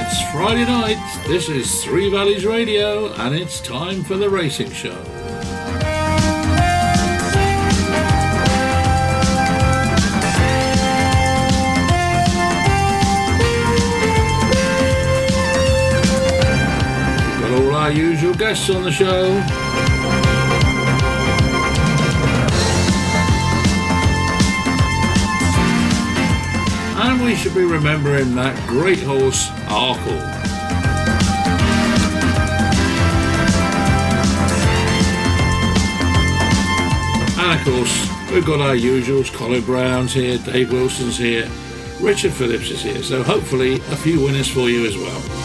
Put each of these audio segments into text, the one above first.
It's Friday night. This is Three Valleys Radio, and it's time for the racing show. We've got all our usual guests on the show. And we should be remembering that great horse, Oh, Arkle. And of course, we've got our usuals. Colin Brown's here, Dave Wilson's here, Richard Phillips is here. So hopefully a few winners for you as well.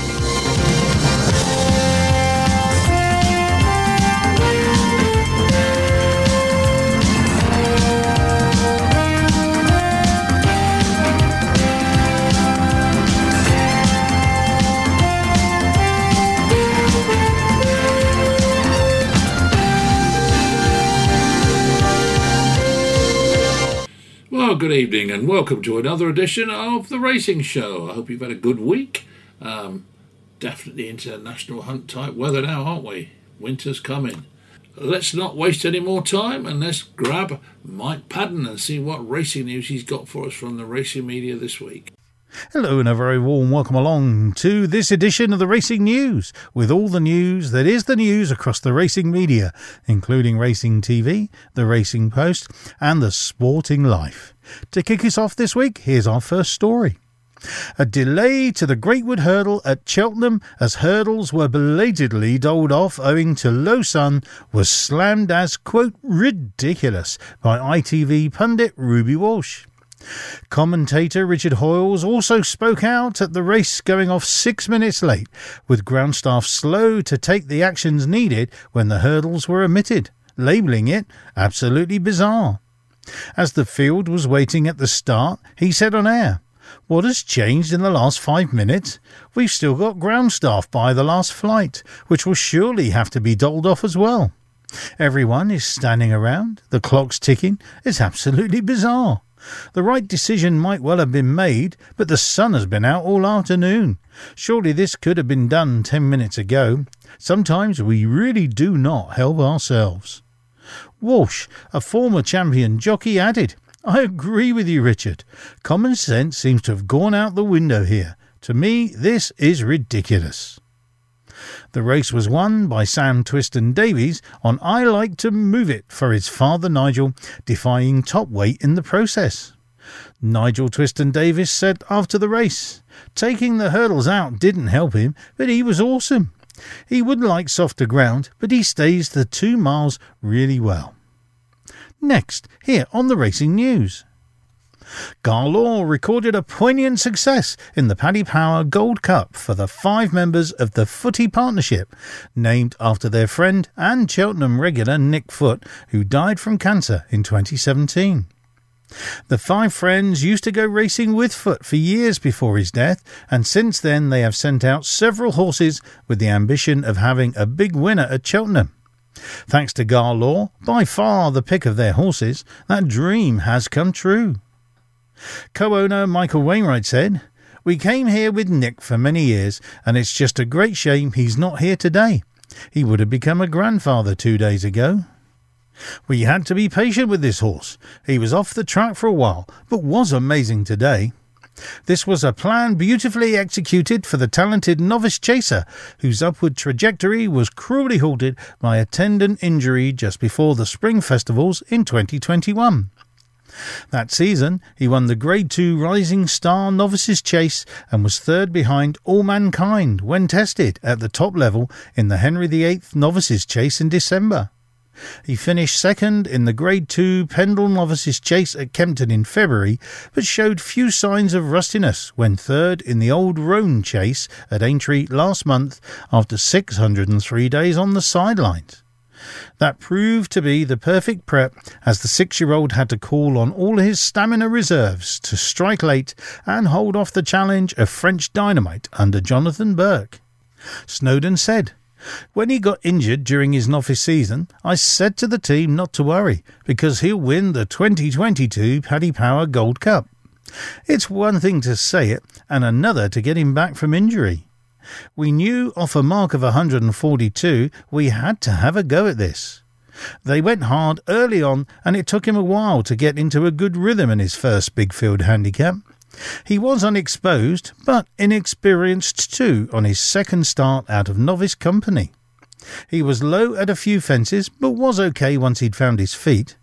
Good evening and welcome to another edition of the Racing Show. I hope you've had a good week. Um, definitely international hunt type weather now, aren't we? Winter's coming. Let's not waste any more time and let's grab Mike Padden and see what racing news he's got for us from the racing media this week. Hello and a very warm welcome along to this edition of the Racing News, with all the news that is the news across the racing media, including Racing TV, the Racing Post, and the Sporting Life. To kick us off this week, here's our first story. A delay to the Greatwood Hurdle at Cheltenham as hurdles were belatedly dolled off owing to low sun was slammed as, quote, ridiculous by ITV pundit Ruby Walsh. Commentator Richard Hoiles also spoke out at the race going off six minutes late, with ground staff slow to take the actions needed when the hurdles were omitted, labelling it absolutely bizarre. As the field was waiting at the start, he said on air, What has changed in the last five minutes? We've still got ground staff by the last flight, which will surely have to be dolled off as well. Everyone is standing around, the clock's ticking. It's absolutely bizarre. The right decision might well have been made, but the sun has been out all afternoon. Surely this could have been done ten minutes ago. Sometimes we really do not help ourselves. Walsh, a former champion jockey, added, I agree with you, Richard. Common sense seems to have gone out the window here. To me, this is ridiculous. The race was won by Sam Twiston Davies on I Like to Move It for his father Nigel, defying top weight in the process. Nigel Twiston Davies said after the race, Taking the hurdles out didn't help him, but he was awesome. He would like softer ground, but he stays the two miles really well. Next, here on the Racing News. Ga Law recorded a poignant success in the Paddy Power Gold Cup for the five members of the Footy Partnership, named after their friend and Cheltenham regular Nick Foot, who died from cancer in 2017. The five friends used to go racing with Foot for years before his death, and since then they have sent out several horses with the ambition of having a big winner at Cheltenham. Thanks to Ga Law, by far the pick of their horses, that dream has come true. Co owner Michael Wainwright said, We came here with Nick for many years, and it's just a great shame he's not here today. He would have become a grandfather two days ago. We had to be patient with this horse. He was off the track for a while, but was amazing today. This was a plan beautifully executed for the talented novice chaser, whose upward trajectory was cruelly halted by a tendon injury just before the spring festivals in 2021. That season, he won the Grade 2 Rising Star Novices Chase and was third behind All Mankind when tested at the top level in the Henry VIII Novices Chase in December. He finished second in the Grade 2 Pendle Novices Chase at Kempton in February, but showed few signs of rustiness when third in the Old Roan Chase at Aintree last month after 603 days on the sidelines. That proved to be the perfect prep as the six year old had to call on all his stamina reserves to strike late and hold off the challenge of French dynamite under Jonathan Burke. Snowden said, when he got injured during his novice season, I said to the team not to worry because he'll win the 2022 Paddy Power Gold Cup. It's one thing to say it and another to get him back from injury. We knew off a mark of 142 we had to have a go at this. They went hard early on, and it took him a while to get into a good rhythm in his first big field handicap. He was unexposed, but inexperienced too on his second start out of novice company. He was low at a few fences, but was okay once he'd found his feet.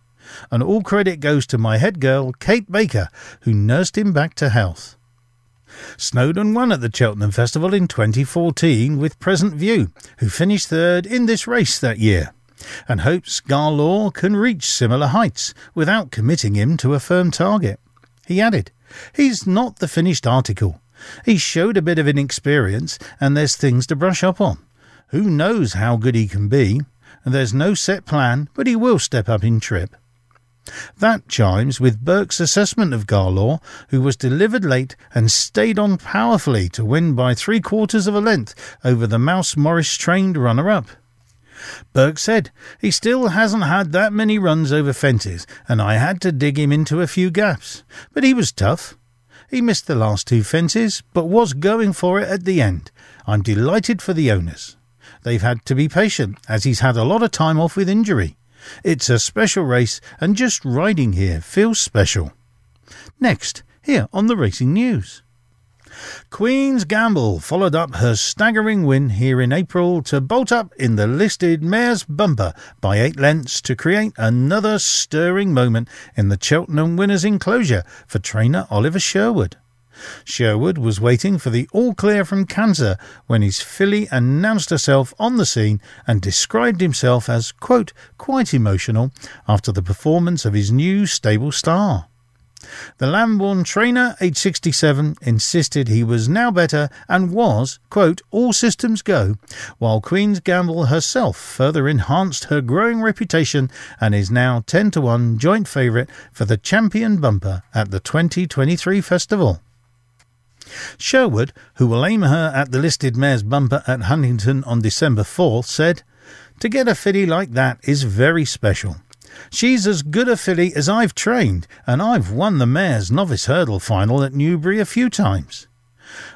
And all credit goes to my head girl, Kate Baker, who nursed him back to health. Snowden won at the Cheltenham Festival in 2014 with Present View, who finished third in this race that year, and hopes Ga Law can reach similar heights without committing him to a firm target. He added, He's not the finished article. He showed a bit of inexperience, and there's things to brush up on. Who knows how good he can be? There's no set plan, but he will step up in trip. That chimes with Burke's assessment of Ga Law, who was delivered late and stayed on powerfully to win by three quarters of a length over the Mouse Morris trained runner up. Burke said he still hasn't had that many runs over fences, and I had to dig him into a few gaps. But he was tough. He missed the last two fences, but was going for it at the end. I'm delighted for the owners. They've had to be patient, as he's had a lot of time off with injury. It's a special race, and just riding here feels special. Next, here on the Racing News. Queen's Gamble followed up her staggering win here in April to bolt up in the listed Mare's Bumper by eight lengths to create another stirring moment in the Cheltenham Winners' enclosure for trainer Oliver Sherwood. Sherwood was waiting for the all clear from cancer when his filly announced herself on the scene and described himself as, quote, quite emotional after the performance of his new stable star. The Lambourn trainer, aged 67, insisted he was now better and was, quote, all systems go, while Queen's Gamble herself further enhanced her growing reputation and is now 10 to 1 joint favourite for the champion bumper at the 2023 festival. Sherwood, who will aim her at the listed mare's bumper at Huntingdon on December 4th, said, To get a filly like that is very special. She's as good a filly as I've trained, and I've won the mare's novice hurdle final at Newbury a few times.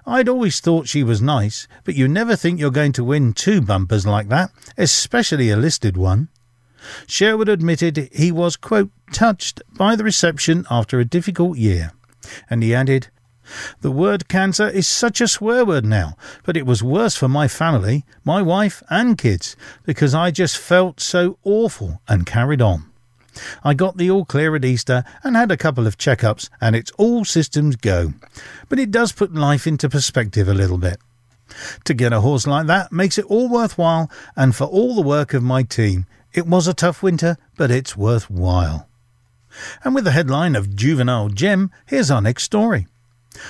I'd always thought she was nice, but you never think you're going to win two bumpers like that, especially a listed one. Sherwood admitted he was, quote, touched by the reception after a difficult year, and he added, the word cancer is such a swear word now, but it was worse for my family, my wife, and kids, because I just felt so awful and carried on. I got the all clear at Easter and had a couple of checkups, and it's all systems go. But it does put life into perspective a little bit. To get a horse like that makes it all worthwhile, and for all the work of my team, it was a tough winter, but it's worthwhile. And with the headline of Juvenile Gem, here's our next story.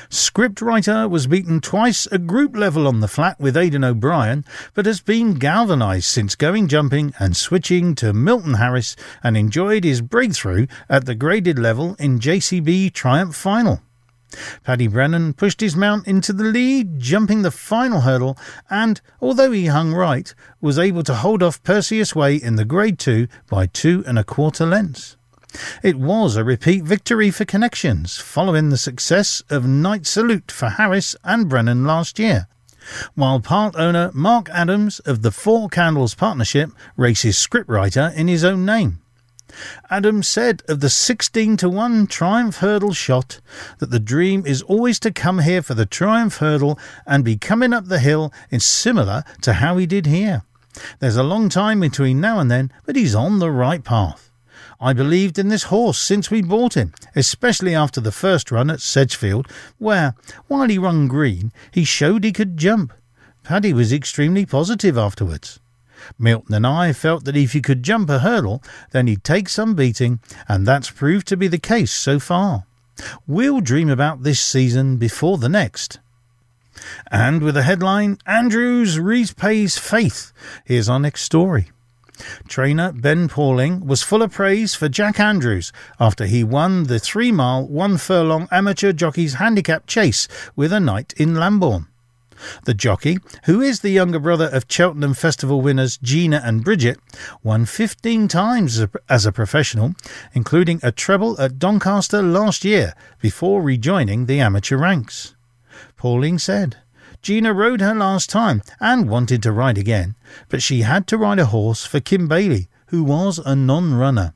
Scriptwriter was beaten twice at group level on the flat with Aidan O'Brien, but has been galvanised since going jumping and switching to Milton Harris and enjoyed his breakthrough at the graded level in JCB Triumph Trial. Paddy Brennan pushed his mount into the lead, jumping the final hurdle, and, although he hung right, was able to hold off Perseus Way in the Grade 2 by two and a quarter lengths. It was a repeat victory for Connections, following the success of Knight Salute for Harris and Brennan last year. While part owner Mark Adams of the Four Candles Partnership races scriptwriter in his own name. Adams said of the 16 to 1 Triumph Hurdle shot that the dream is always to come here for the Triumph Hurdle and be coming up the hill in similar to how he did here. There's a long time between now and then, but he's on the right path. I believed in this horse since we bought him, especially after the first run at Sedgefield, where, while he run green, he showed he could jump. Paddy was extremely positive afterwards. Milton and I felt that if he could jump a hurdle, then he'd take some beating, and that's proved to be the case so far. We'll dream about this season before the next. And with the headline, Andrews repays faith, here's our next story. Trainer Ben Pauling was full of praise for Jack Andrews after he won the three mile, one furlong amateur jockey's handicap chase with a night in Lambourn. The jockey, who is the younger brother of Cheltenham Festival winners Gina and Bridget, won 15 times as a professional, including a treble at Doncaster last year before rejoining the amateur ranks. Pauling said, Gina rode her last time and wanted to ride again, but she had to ride a horse for Kim Bailey, who was a non runner.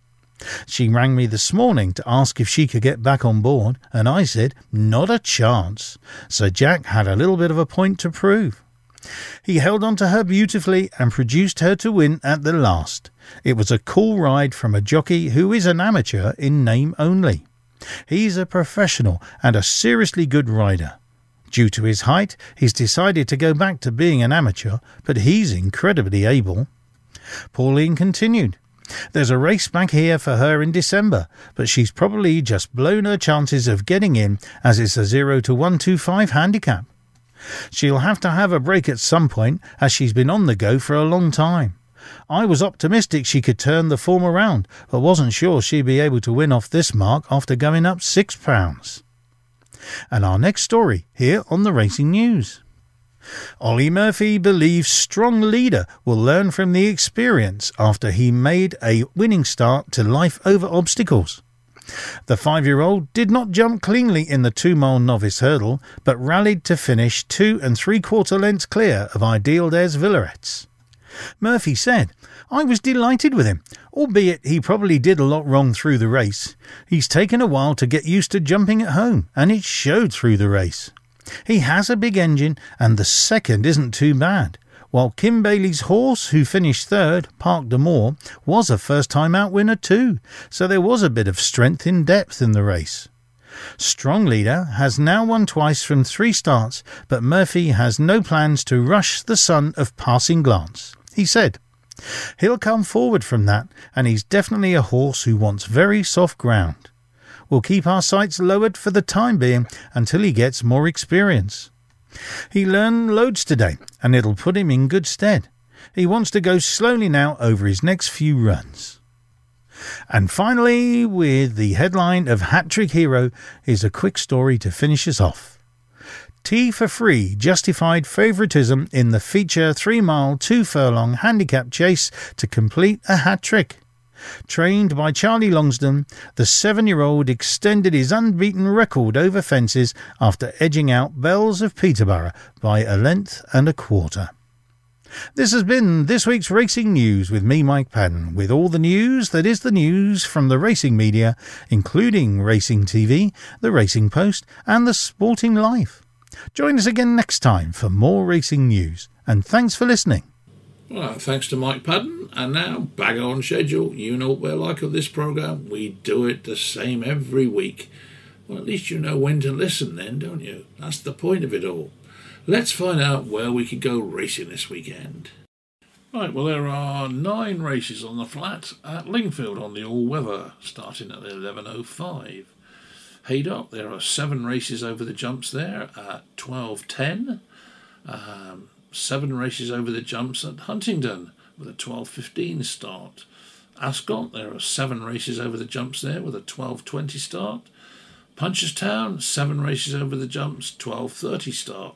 She rang me this morning to ask if she could get back on board, and I said, Not a chance. So Jack had a little bit of a point to prove. He held on to her beautifully and produced her to win at the last. It was a cool ride from a jockey who is an amateur in name only. He's a professional and a seriously good rider. Due to his height, he's decided to go back to being an amateur, but he's incredibly able. Pauling continued. There's a race back here for her in December, but she's probably just blown her chances of getting in as it's a 0 to 125 handicap. She'll have to have a break at some point as she's been on the go for a long time. I was optimistic she could turn the form around, but wasn't sure she'd be able to win off this mark after going up six pounds. And our next story here on the Racing News. Olly Murphy believes strong leader will learn from the experience after he made a winning start to life over obstacles. The five year old did not jump cleanly in the two mile novice hurdle, but rallied to finish two and three quarter lengths clear of Ideal des Villerets. Murphy said, I was delighted with him, albeit he probably did a lot wrong through the race. He's taken a while to get used to jumping at home, and it showed through the race. He has a big engine, and the second isn't too bad. While Kim Bailey's horse, who finished third, Park de d'Amour, was a first time out winner too, so there was a bit of strength in depth in the race. Strong Leader has now won twice from three starts, but Murphy has no plans to rush the son of Passing Glance. He said, He'll come forward from that, and he's definitely a horse who wants very soft ground. We'll keep our sights lowered for the time being until he gets more experience. He learned loads today, and it'll put him in good stead. He wants to go slowly now over his next few runs. And finally, with the headline of Hat Trick Hero, is a quick story to finish us off. Tea for Free justified favouritism in the feature three mile, two furlong handicap chase to complete a hat trick. Trained by Charlie Longsdon, the seven year old extended his unbeaten record over fences after edging out Bells of Peterborough by a length and a quarter. This has been this week's Racing News with me, Mike Padden, with all the news that is the news from the racing media, including Racing TV, the Racing Post, and the Sporting Life. Join us again next time for more racing news, and thanks for listening. Well, thanks to Mike Padden, and now back on schedule. You know what we're like of this program. We do it the same every week. Well, at least you know when to listen, then, don't you? That's the point of it all. Let's find out where we could go racing this weekend. Right, well, there are nine races on the flat at Lingfield on the all weather, starting at 11.05. Haydock, there are seven races over the jumps there at 12.10. Um, seven races over the jumps at Huntingdon with a 12.15 start. Ascot, there are seven races over the jumps there with a 12.20 start. Punchestown, seven races over the jumps, 12.30 start.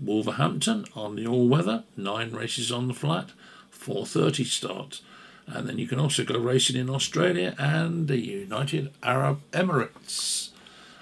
Wolverhampton on the all weather, nine races on the flat, 4.30 start. And then you can also go racing in Australia and the United Arab Emirates.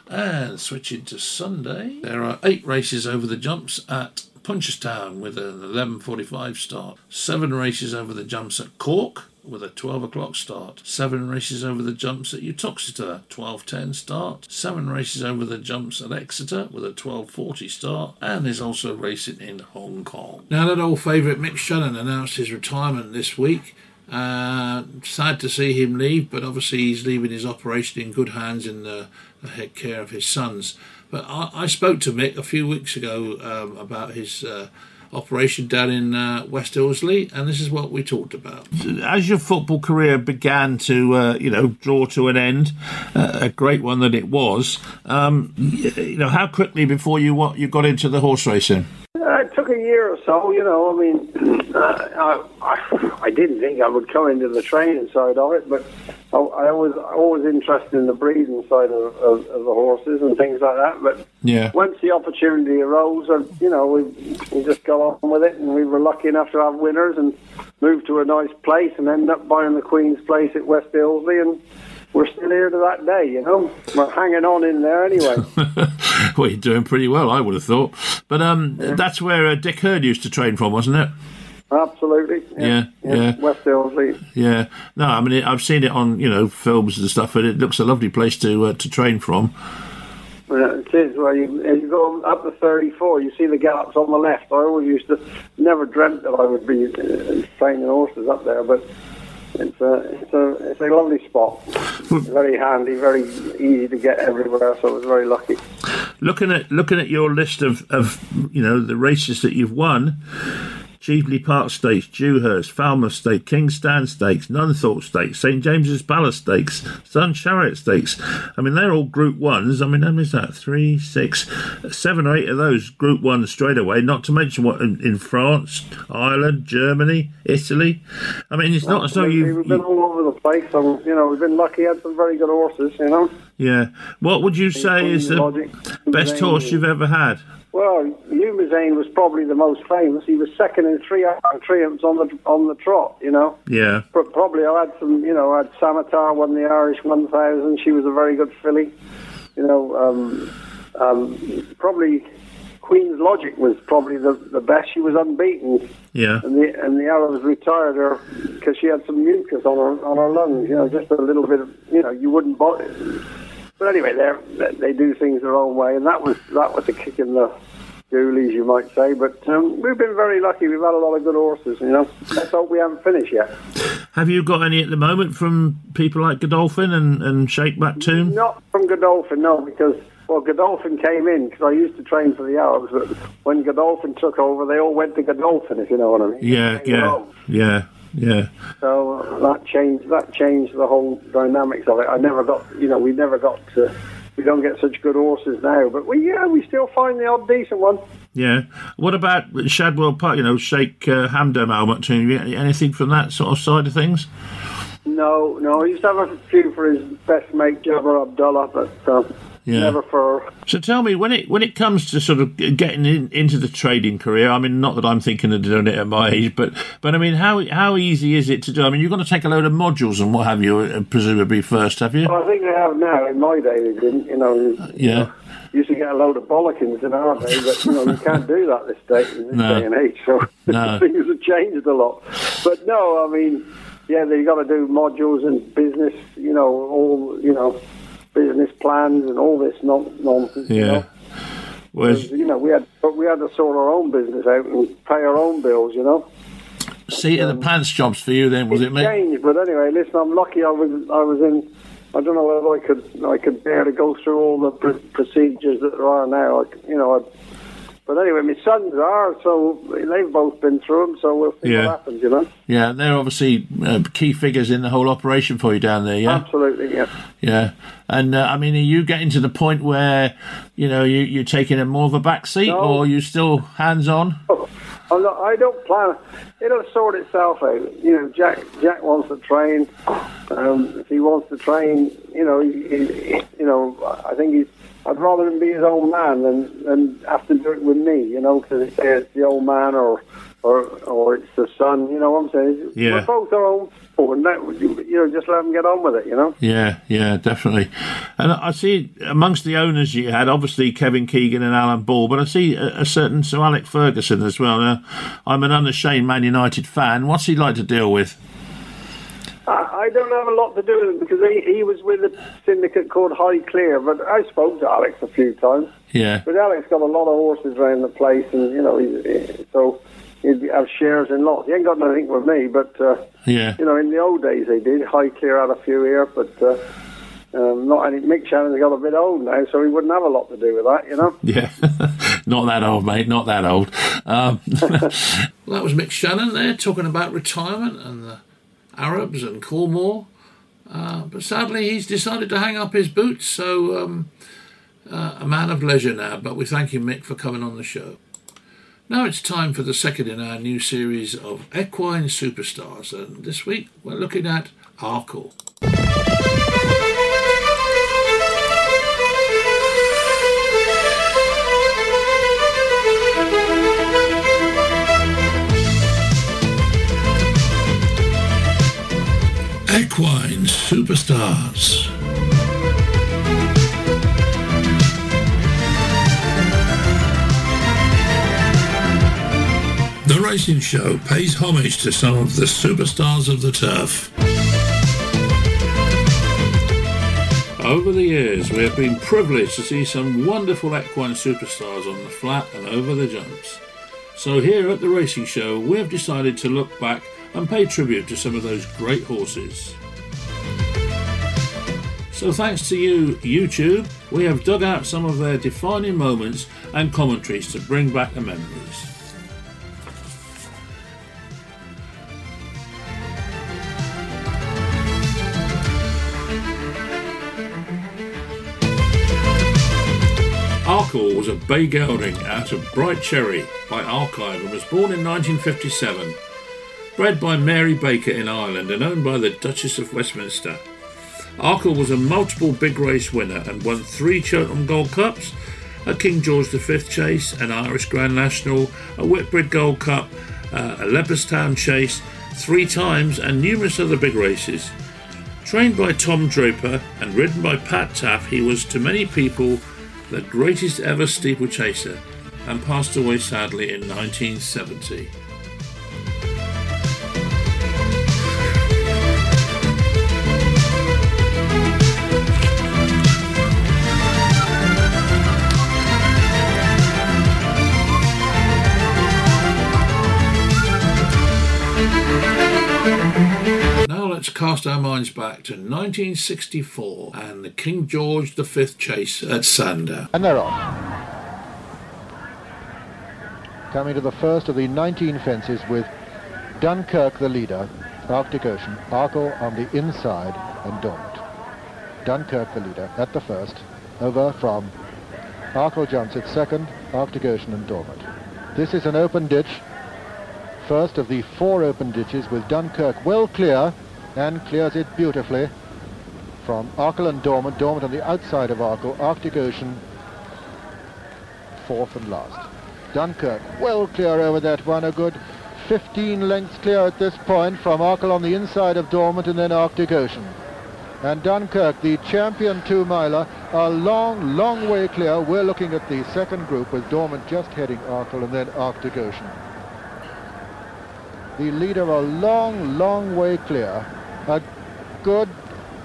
And switching to Sunday, there are eight races over the jumps at Punchestown with an 11.45 start. Seven races over the jumps at Cork with a 12 o'clock start. Seven races over the jumps at Uttoxeter, 12.10 start. Seven races over the jumps at Exeter with a 12.40 start. And there's also racing in Hong Kong. Now that old favourite Mick Channon announced his retirement this week. Uh, sad to see him leave, but obviously he's leaving his operation in good hands in the, the head care of his sons. But I, I spoke to Mick a few weeks ago um, about his uh, operation down in uh, West Ilsley, and this is what we talked about. As your football career began to, uh, you know, draw to an end, uh, a great one that it was, um, you know, how quickly before you what you got into the horse racing? Year or so, you know, I mean, uh, I, I didn't think I would come into the training side of it, but I, I was always interested in the breeding side of, of, of the horses and things like that. But Yeah. once the opportunity arose, uh, you know, we, we just got on with it, and we were lucky enough to have winners and moved to a nice place and end up buying the Queen's place at West Ilsley, and we're still here to that day, you know. We're hanging on in there anyway. well, you're doing pretty well, I would have thought. But um, that's where uh, Dick Hern used to train from, wasn't it? Absolutely. Yeah, yeah. West Ilsley. Yeah. No, I mean, it, I've seen it on you know films and stuff, and it looks a lovely place to uh, to train from. Yeah, it is. Well, you, as you go up to 34, you see the gallops on the left. I always used to, never dreamt that I would be uh, training horses up there, but it's a, it's a, it's a lovely spot. Hmm. very handy, very easy to get everywhere, so I was very lucky. Looking at looking at your list of, of you know the races that you've won, Cheveley Park Stakes, Dewhurst, Falmouth Stakes, King's Stand Stakes, Nunthorpe Stakes, St James's Palace Stakes, Sun Chariot Stakes. I mean, they're all Group Ones. I mean, how many is that? Three, six, seven or eight of those Group Ones straight away. Not to mention what in, in France, Ireland, Germany, Italy. I mean, it's not as though Absolutely. you. We've been all over the place, so, you know, we've been lucky, had some very good horses, you know. Yeah. What would you say is the Logic, best horse you've ever had? Well, Youmzain was probably the most famous. He was second in three triumphs on the on the trot, you know. Yeah. But probably I had some, you know, I had Samitar won the Irish 1000. She was a very good filly. You know, um, um, probably Queen's Logic was probably the, the best. She was unbeaten, Yeah. and the and the Arabs retired her because she had some mucus on her on her lungs. You know, just a little bit of, you know, you wouldn't buy it. But anyway, they they do things their own way, and that was that was a kick in the goolies, you might say. But um, we've been very lucky. We've had a lot of good horses. You know, let's hope we haven't finished yet. Have you got any at the moment from people like Godolphin and, and Sheikh Maktoum? Not from Godolphin, no, because well, Godolphin came in because I used to train for the Arabs, but when Godolphin took over, they all went to Godolphin, if you know what I mean. Yeah, yeah, yeah, yeah. So uh, that changed that changed the whole dynamics of it. I never got, you know, we never got to. We don't get such good horses now, but we yeah, we still find the odd decent one. Yeah. What about Shadwell Park? You know, Sheikh uh, Hamdan Al Maktoum. Anything from that sort of side of things? No, no, he used to have a few for his best mate Jaber Abdullah, but uh, Yeah. never for. So tell me, when it when it comes to sort of getting in, into the trading career, I mean, not that I'm thinking of doing it at my age, but but I mean, how how easy is it to do? I mean, you've got to take a load of modules and what have you, uh, presumably first, have you? Well, I think they have now. In my day, they didn't. You know, you- Yeah. you used to get a load of bollockins in our day, but you know you can't do that this day in this No. day and age. So No. things have changed a lot. But no, I mean, yeah, they got to do modules and business. You know, all you know, business plans and all this non- nonsense. You Yeah. know? Whereas, you know, we had but we had to sort our own business out and pay our own bills. You know. seat of the um, pants jobs for you then, was it, mate? changed, but anyway, listen, I'm lucky. I was I was in. I don't know whether I could I could bear to go through all the pr- procedures that there are now. I, you know, I, but anyway, my sons are so they've both been through them. So we'll see Yeah. what happens. You know, Yeah, they're obviously uh, key figures in the whole operation for you down there. Yeah. absolutely, yeah. Yeah, and uh, I mean, are you getting to the point where you know you, you're taking a more of a back seat, No. or are you still hands on? I'm not, I don't plan. It'll sort itself out. You know, Jack. Jack wants to train. Um, if he wants to train, you know, he, he, you know, I think he's. I'd rather him be his own man than than have to do it with me. You know, because it's, it's the old man or or or it's the son. You know what I'm saying? Yeah. We're both our own. And that, you know, just let them get on with it. You know. Yeah, yeah, definitely. And I see amongst the owners you had, obviously Kevin Keegan and Alan Ball, but I see a, a certain Sir Alex Ferguson as well. Now, I'm an unashamed Man United fan. What's he like to deal with? I I don't have a lot to do with him because he, he was with a syndicate called Highclere. But I spoke to Alex a few times. Yeah, But Alex got a lot of horses around the place, and you know, he, he- so he'd have shares in lots. He ain't got nothing with me, but uh, yeah, you know, in the old days they did. Highclere had a few here, but uh, um, not any. Mick Channon's got a bit old now, so he wouldn't have a lot to do with that, you know. yeah. not that old, mate. Not that old. Um, Well, that was Mick Channon there talking about retirement and the Arabs and Cornwall. Uh, but sadly, he's decided to hang up his boots, so um, uh, a man of leisure now. But we thank you, Mick, for coming on the show. Now it's time for the second in our new series of equine superstars, and this week we're looking at Arkle. Equine Superstars. The racing show pays homage to some of the superstars of the turf. Over the years, we have been privileged to see some wonderful equine superstars on the flat and over the jumps. So, here at the racing show, we have decided to look back and pay tribute to some of those great horses. So, thanks to you, YouTube, we have dug out some of their defining moments and commentaries to bring back the memories. Arkle was a bay gelding out of Bright Cherry by Archive and was born in 1957. Bred by Mary Baker in Ireland and owned by the Duchess of Westminster. Arkle was a multiple big race winner and won three Cheltenham Gold Cups, a King George V chase, an Irish Grand National, a Whitbread Gold Cup, uh, a Leopardstown chase three times, and numerous other big races. Trained by Tom Dreaper and ridden by Pat Taaffe, he was to many people the greatest ever steeplechaser and passed away sadly in 1970. Cast our minds back to 1964 and the King George V chase at Sandown. And they're on. Coming to the first of the 19 fences with Dunkirk the leader, Arctic Ocean, Arkle on the inside and Dormant. Dunkirk the leader at the first, over from Arkle jumps at second, Arctic Ocean and Dormant. This is an open ditch, first of the four open ditches with Dunkirk well clear and clears it beautifully from Arkle and Dormant. Dormant on the outside of Arkle, Arctic Ocean fourth and last. Dunkirk well clear over that one, a good 15 lengths clear at this point from Arkle on the inside of Dormant and then Arctic Ocean. And Dunkirk, the champion two-miler, a long, long way clear. We're looking at the second group with Dormant just heading Arkle and then Arctic Ocean. The leader a long, long way clear. A good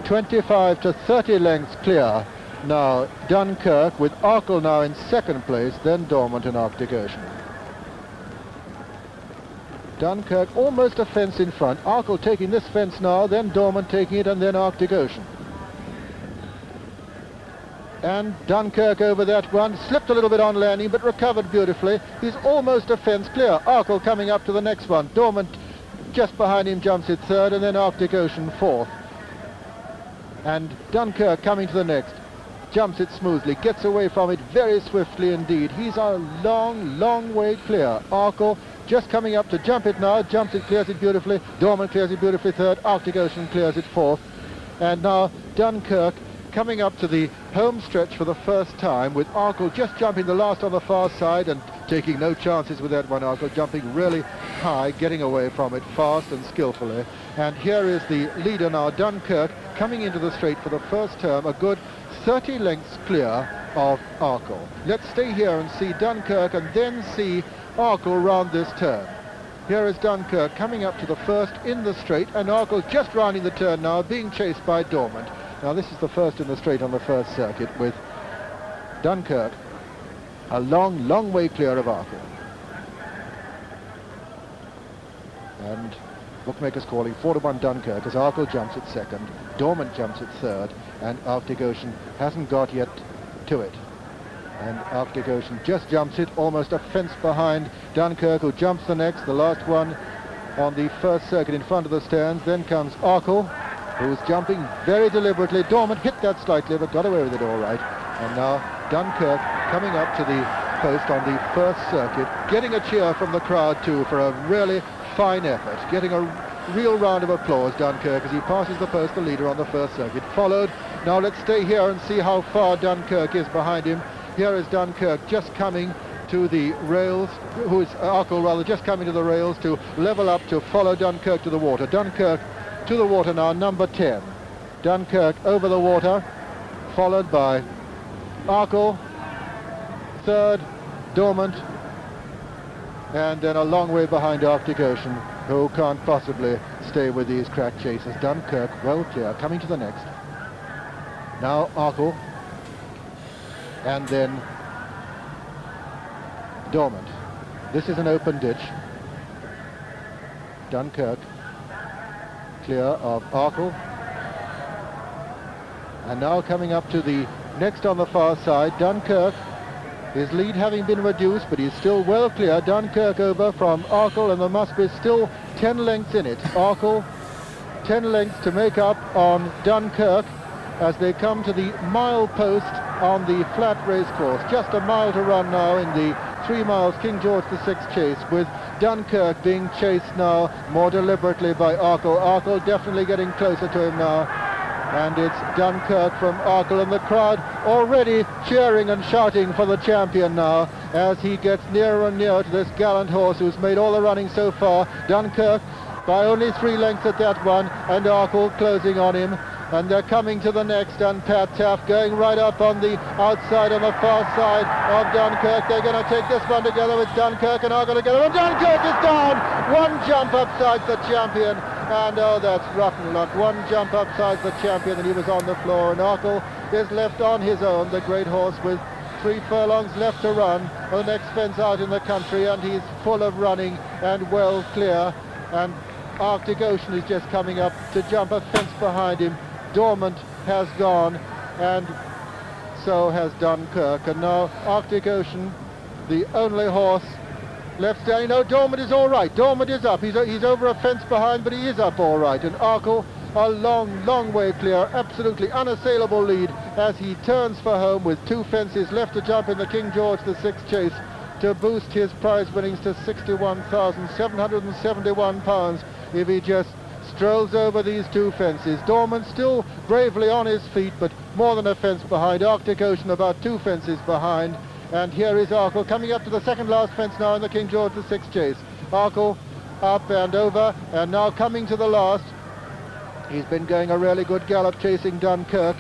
25 to 30 lengths clear. Now Dunkirk with Arkle now in second place, then Dormant and Arctic Ocean. Dunkirk almost a fence in front. Arkle taking this fence now, then Dormant taking it, and then Arctic Ocean. And Dunkirk over that one, slipped a little bit on landing, but recovered beautifully. He's almost a fence clear. Arkle coming up to the next one. Dormant just behind him jumps it third, and then Arctic Ocean fourth. And Dunkirk coming to the next. Jumps it smoothly, gets away from it very swiftly indeed. He's a long, long way clear. Arkle just coming up to jump it now, jumps it, clears it beautifully. Dormant clears it beautifully third. Arctic Ocean clears it fourth. And now Dunkirk coming up to the home stretch for the first time with Arkle just jumping the last on the far side and taking no chances with one. Arkle jumping really high, getting away from it fast and skillfully. And here is the leader now, Dunkirk, coming into the straight for the first term, a good 30 lengths clear of Arkle. Let's stay here and see Dunkirk and then see Arkle round this turn. Here is Dunkirk coming up to the first in the straight and Arkle just rounding the turn now, being chased by Dormant. Now this is the first in the straight on the first circuit with Dunkirk a long, long way clear of Arkle. And bookmakers calling 4 to 1 Dunkirk as Arkle jumps at second, Dormant jumps at third, and Arctic Ocean hasn't got yet to it. And Arctic Ocean just jumps it, almost a fence behind Dunkirk, who jumps the next, the last one on the first circuit in front of the stands. Then comes Arkle, who's jumping very deliberately. Dormant hit that slightly, but got away with it all right. And now Dunkirk coming up to the post on the first circuit, getting a cheer from the crowd too for a really fine effort, getting a real round of applause, Dunkirk, as he passes the post, the leader on the first circuit. Followed, now let's stay here and see how far Dunkirk is behind him. Here is Dunkirk just coming to the rails, who is uh, Arkle rather, just coming to the rails to level up to follow Dunkirk to the water. Dunkirk to the water now, number 10. Dunkirk over the water, followed by Arkle, third, Dormant, and then a long way behind Arctic Ocean, who can't possibly stay with these crack chasers. Dunkirk well clear, coming to the next. Now Arkle, and then Dormant. This is an open ditch. Dunkirk clear of Arkle. And now coming up to the next on the far side, Dunkirk. His lead having been reduced, but he's still well clear. Dunkirk over from Arkle, and there must be still 10 lengths in it. Arkle, 10 lengths to make up on Dunkirk as they come to the mile post on the flat race course. Just a mile to run now in the three miles King George VI chase with Dunkirk being chased now more deliberately by Arkle. Arkle definitely getting closer to him now. And it's Dunkirk from Arkle and the crowd already cheering and shouting for the champion now as he gets nearer and nearer to this gallant horse who's made all the running so far. Dunkirk by only three lengths at that one and Arkle closing on him and they're coming to the next and Pat Taaffe going right up on the outside on the far side of Dunkirk. They're going to take this one together with Dunkirk and going together and Dunkirk is down. One jump upside the champion and oh that's rotten luck. One jump upside the champion and he was on the floor and Arkle is left on his own, the great horse with three furlongs left to run the next fence out in the country and he's full of running and well clear and Arctic Ocean is just coming up to jump a fence behind him Dormant has gone, and so has Dunkirk. And now Arctic Ocean, the only horse left standing. No, Dormant is all right. Dormant is up. He's, he's over a fence behind, but he is up all right. And Arkle, a long, long way clear, absolutely unassailable lead as he turns for home with two fences left to jump in the King George VI chase to boost his prize winnings to £61,771 if he just strolls over these two fences. Dormant still bravely on his feet, but more than a fence behind. Arctic Ocean about two fences behind. And here is Arkle coming up to the second last fence now in the King George VI chase. Arkle up and over, and now coming to the last. He's been going a really good gallop chasing Dunkirk.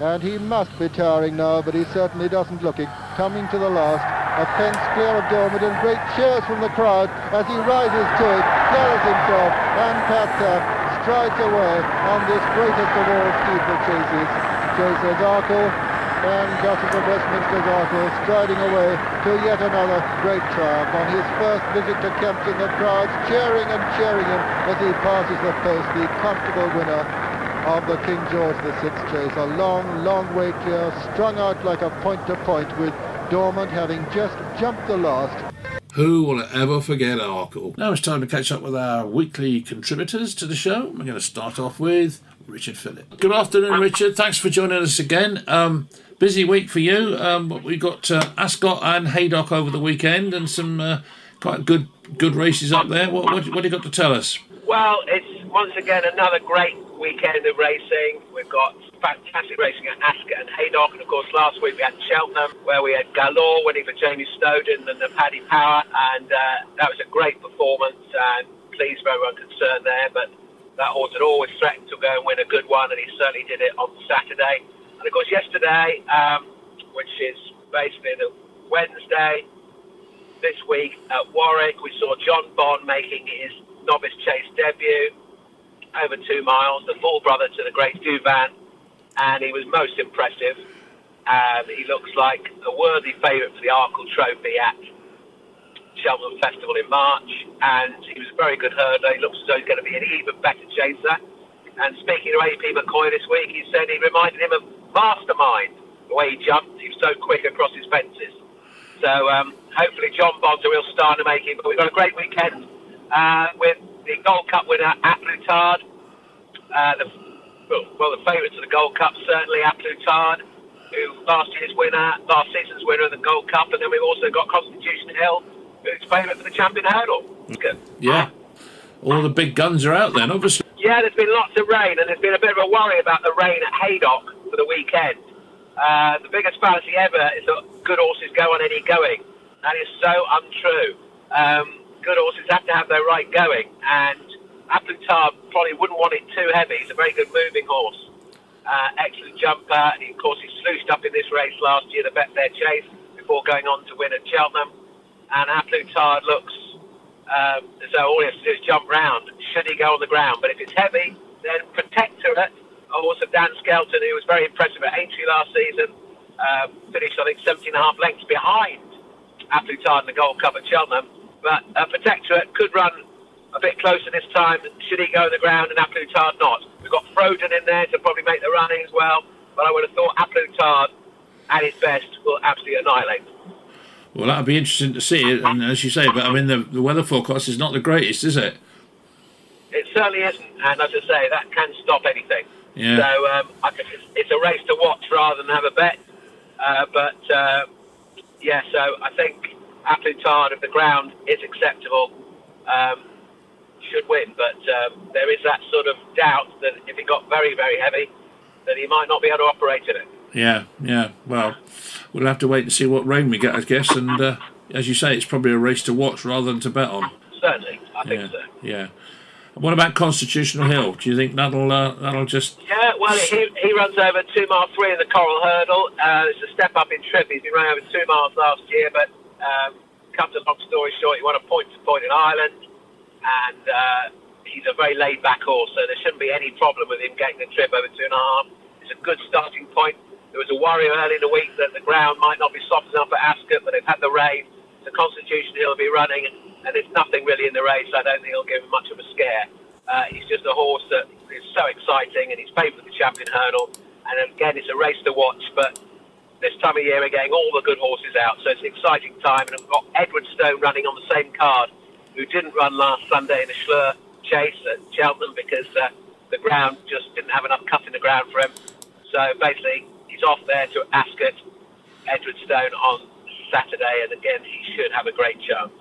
And he must be tiring now, but he certainly doesn't look it. Coming to the last, a fence clear of Dormant and great cheers from the crowd as he rises to it, gathers himself, and pats up, strides away on this greatest of all steeplechases. Chases Arkle and Duchess of Westminster's Arkle striding away to yet another great triumph. On his first visit to Kempton, the crowds cheering and cheering him as he passes the post, the comfortable winner of the King George VI chase. A long, long way clear, strung out like a point-to-point -point with Dormant having just jumped the last. Who will ever forget Arkle? Now it's time to catch up with our weekly contributors to the show. We're going to start off with Richard Phillip. Good afternoon, Richard. Thanks for joining us again. Um, busy week for you. Um, we got uh, Ascot and Haydock over the weekend, and some uh, quite good good races up there. What, what, what do you got to tell us? Well, it's once again another great weekend of racing. We've got fantastic racing at Ascot and Haydock, and of course last week we had Cheltenham where we had Ga Law winning for Jamie Snowden and the Paddy Power, and uh, that was a great performance. And pleased for everyone concerned there, but that horse had always threatened to go and win a good one, and he certainly did it on Saturday. And of course yesterday, um, which is basically the Wednesday this week at Warwick, we saw Jonbon making his novice chase debut over two miles, the full brother to the great Douvan, and he was most impressive. Um, he looks like a worthy favourite for the Arkle Trophy at Cheltenham Festival in March, and he was a very good hurdler. He looks as though he's going to be an even better chaser. And speaking to AP McCoy this week, he said he reminded him of Master Minded, the way he jumped. He was so quick across his fences. So um, hopefully Jonbon's a real star to make it. But we've got a great weekend uh, with the Gold Cup winner A Plus Tard. Uh, the, well, the favourite to the Gold Cup certainly A Plus Tard. who last year's winner, last season's winner of the Gold Cup, and then we've also got Constitution Hill, who's favourite for the champion hurdle. Yeah. All the big guns are out then, obviously. Yeah, there's been lots of rain, and there's been a bit of a worry about the rain at Haydock for the weekend. Uh, the biggest fallacy ever is that good horses go on any going. That is so untrue. Um, good horses have to have their right going, and A Plus Tard probably wouldn't want it too heavy. He's a very good moving horse. Uh, excellent jumper, and of course he sluiced up in this race last year, the Betfair Chase, before going on to win at Cheltenham. And A Plus Tard looks um, as though all he has to do is jump round. Should he go on the ground? But if it's heavy, then Protektorat, a horse of Dan Skelton, who was very impressive at Aintree last season, uh, finished I think 17 and a half lengths behind A Plus Tard in the Gold Cup at Cheltenham. But uh, Protektorat could run a bit closer this time. Should he go on the ground and A Plus Tard not? We've got Frodon in there to probably make the running as well. But I would have thought A Plus Tard at his best will absolutely annihilate. Well, that'll be interesting to see. And as you say, but I mean, the, the weather forecast is not the greatest, is it? It certainly isn't, and as I say, that can stop anything. Yeah. So um, I it's, a race to watch rather than have a bet. Uh, but uh, yeah, so I think A Plus Tard, if the ground is acceptable, um, should win. But um, there is that sort of doubt that if it got very, very heavy, that he might not be able to operate in it. Yeah, yeah. Well, we'll have to wait and see what rain we get, I guess. And uh, as you say, it's probably a race to watch rather than to bet on. Certainly, I think Yeah, so. yeah. What about Constitutional Hill? Do you think that'll uh, that'll just? Yeah, well, he, he runs over two mile three in the Coral Hurdle. Uh, it's a step up in trip. He's been running over two miles last year, but um, cut a long story short, he won a point to point in Ireland, and uh, he's a very laid back horse, so there shouldn't be any problem with him getting the trip over two and a half. It's a good starting point. There was a worry early in the week that the ground might not be soft enough at Ascot, but they've had the rain. The Constitution Hill will be running, and there's nothing really in the race. I don't think it'll give him much of a scare. Uh, he's just a horse that is so exciting, and he's favourite for the champion hurdle. And again, it's a race to watch, but this time of year we're getting all the good horses out, so it's an exciting time. And we've got Edwardstone running on the same card, who didn't run last Sunday in the Shloer chase at Cheltenham because uh, the ground just didn't have enough cut in the ground for him. So basically, he's off there to Ascot, Edwardstone on Saturday, and again, he should have a great chance.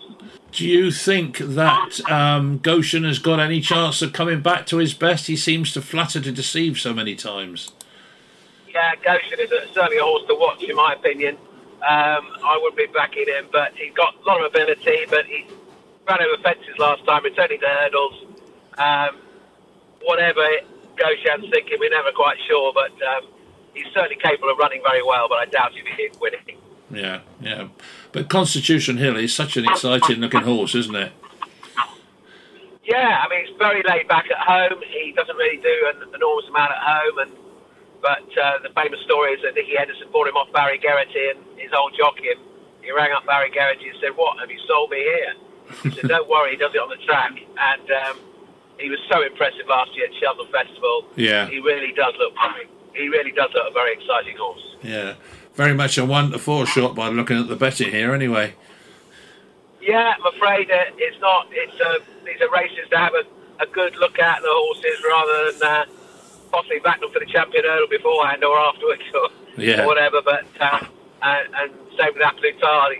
Do you think that um, Goshen has got any chance of coming back to his best? He seems to flatter to deceive so many times. Yeah, Goshen is certainly a horse to watch, in my opinion. Um, I would be backing him, but he's got a lot of ability, but he ran over fences last time, returning to hurdles. Um, whatever Goshen's thinking, we're never quite sure, but um, he's certainly capable of running very well, but I doubt he'll be winning. Yeah, yeah. But Constitution Hill is such an exciting looking horse, isn't it? Yeah, I mean, he's very laid back at home. He doesn't really do an enormous amount at home, and but uh, the famous story is that Nicky Henderson bought him off Barry Geraghty and his old jockey. And he rang up Barry Geraghty and said, "What have you sold me here?" He said, "Don't worry, he does it on the track." And um, he was so impressive last year at Cheltenham Festival. Yeah. he really does look. He really does look a very exciting horse. Yeah. Very much a one to four shot by looking at the betting here, anyway. Yeah, I'm afraid uh, it's not. It's uh, these are races to have a, a good look at the horses rather than uh, possibly back them for the champion hurdle beforehand or afterwards or, Yeah. or whatever. But uh, and, and same with A Plus Tard.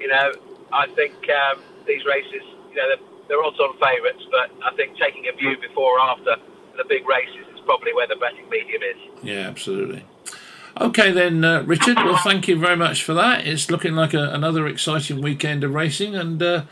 You know, I think um, these races, you know, they're, they're odds on favourites, but I think taking a view before or after the big races is probably where the betting medium is. Yeah, absolutely. Okay, then, uh, Richard. Well, thank you very much for that. It's looking like a, another exciting weekend of racing, and uh,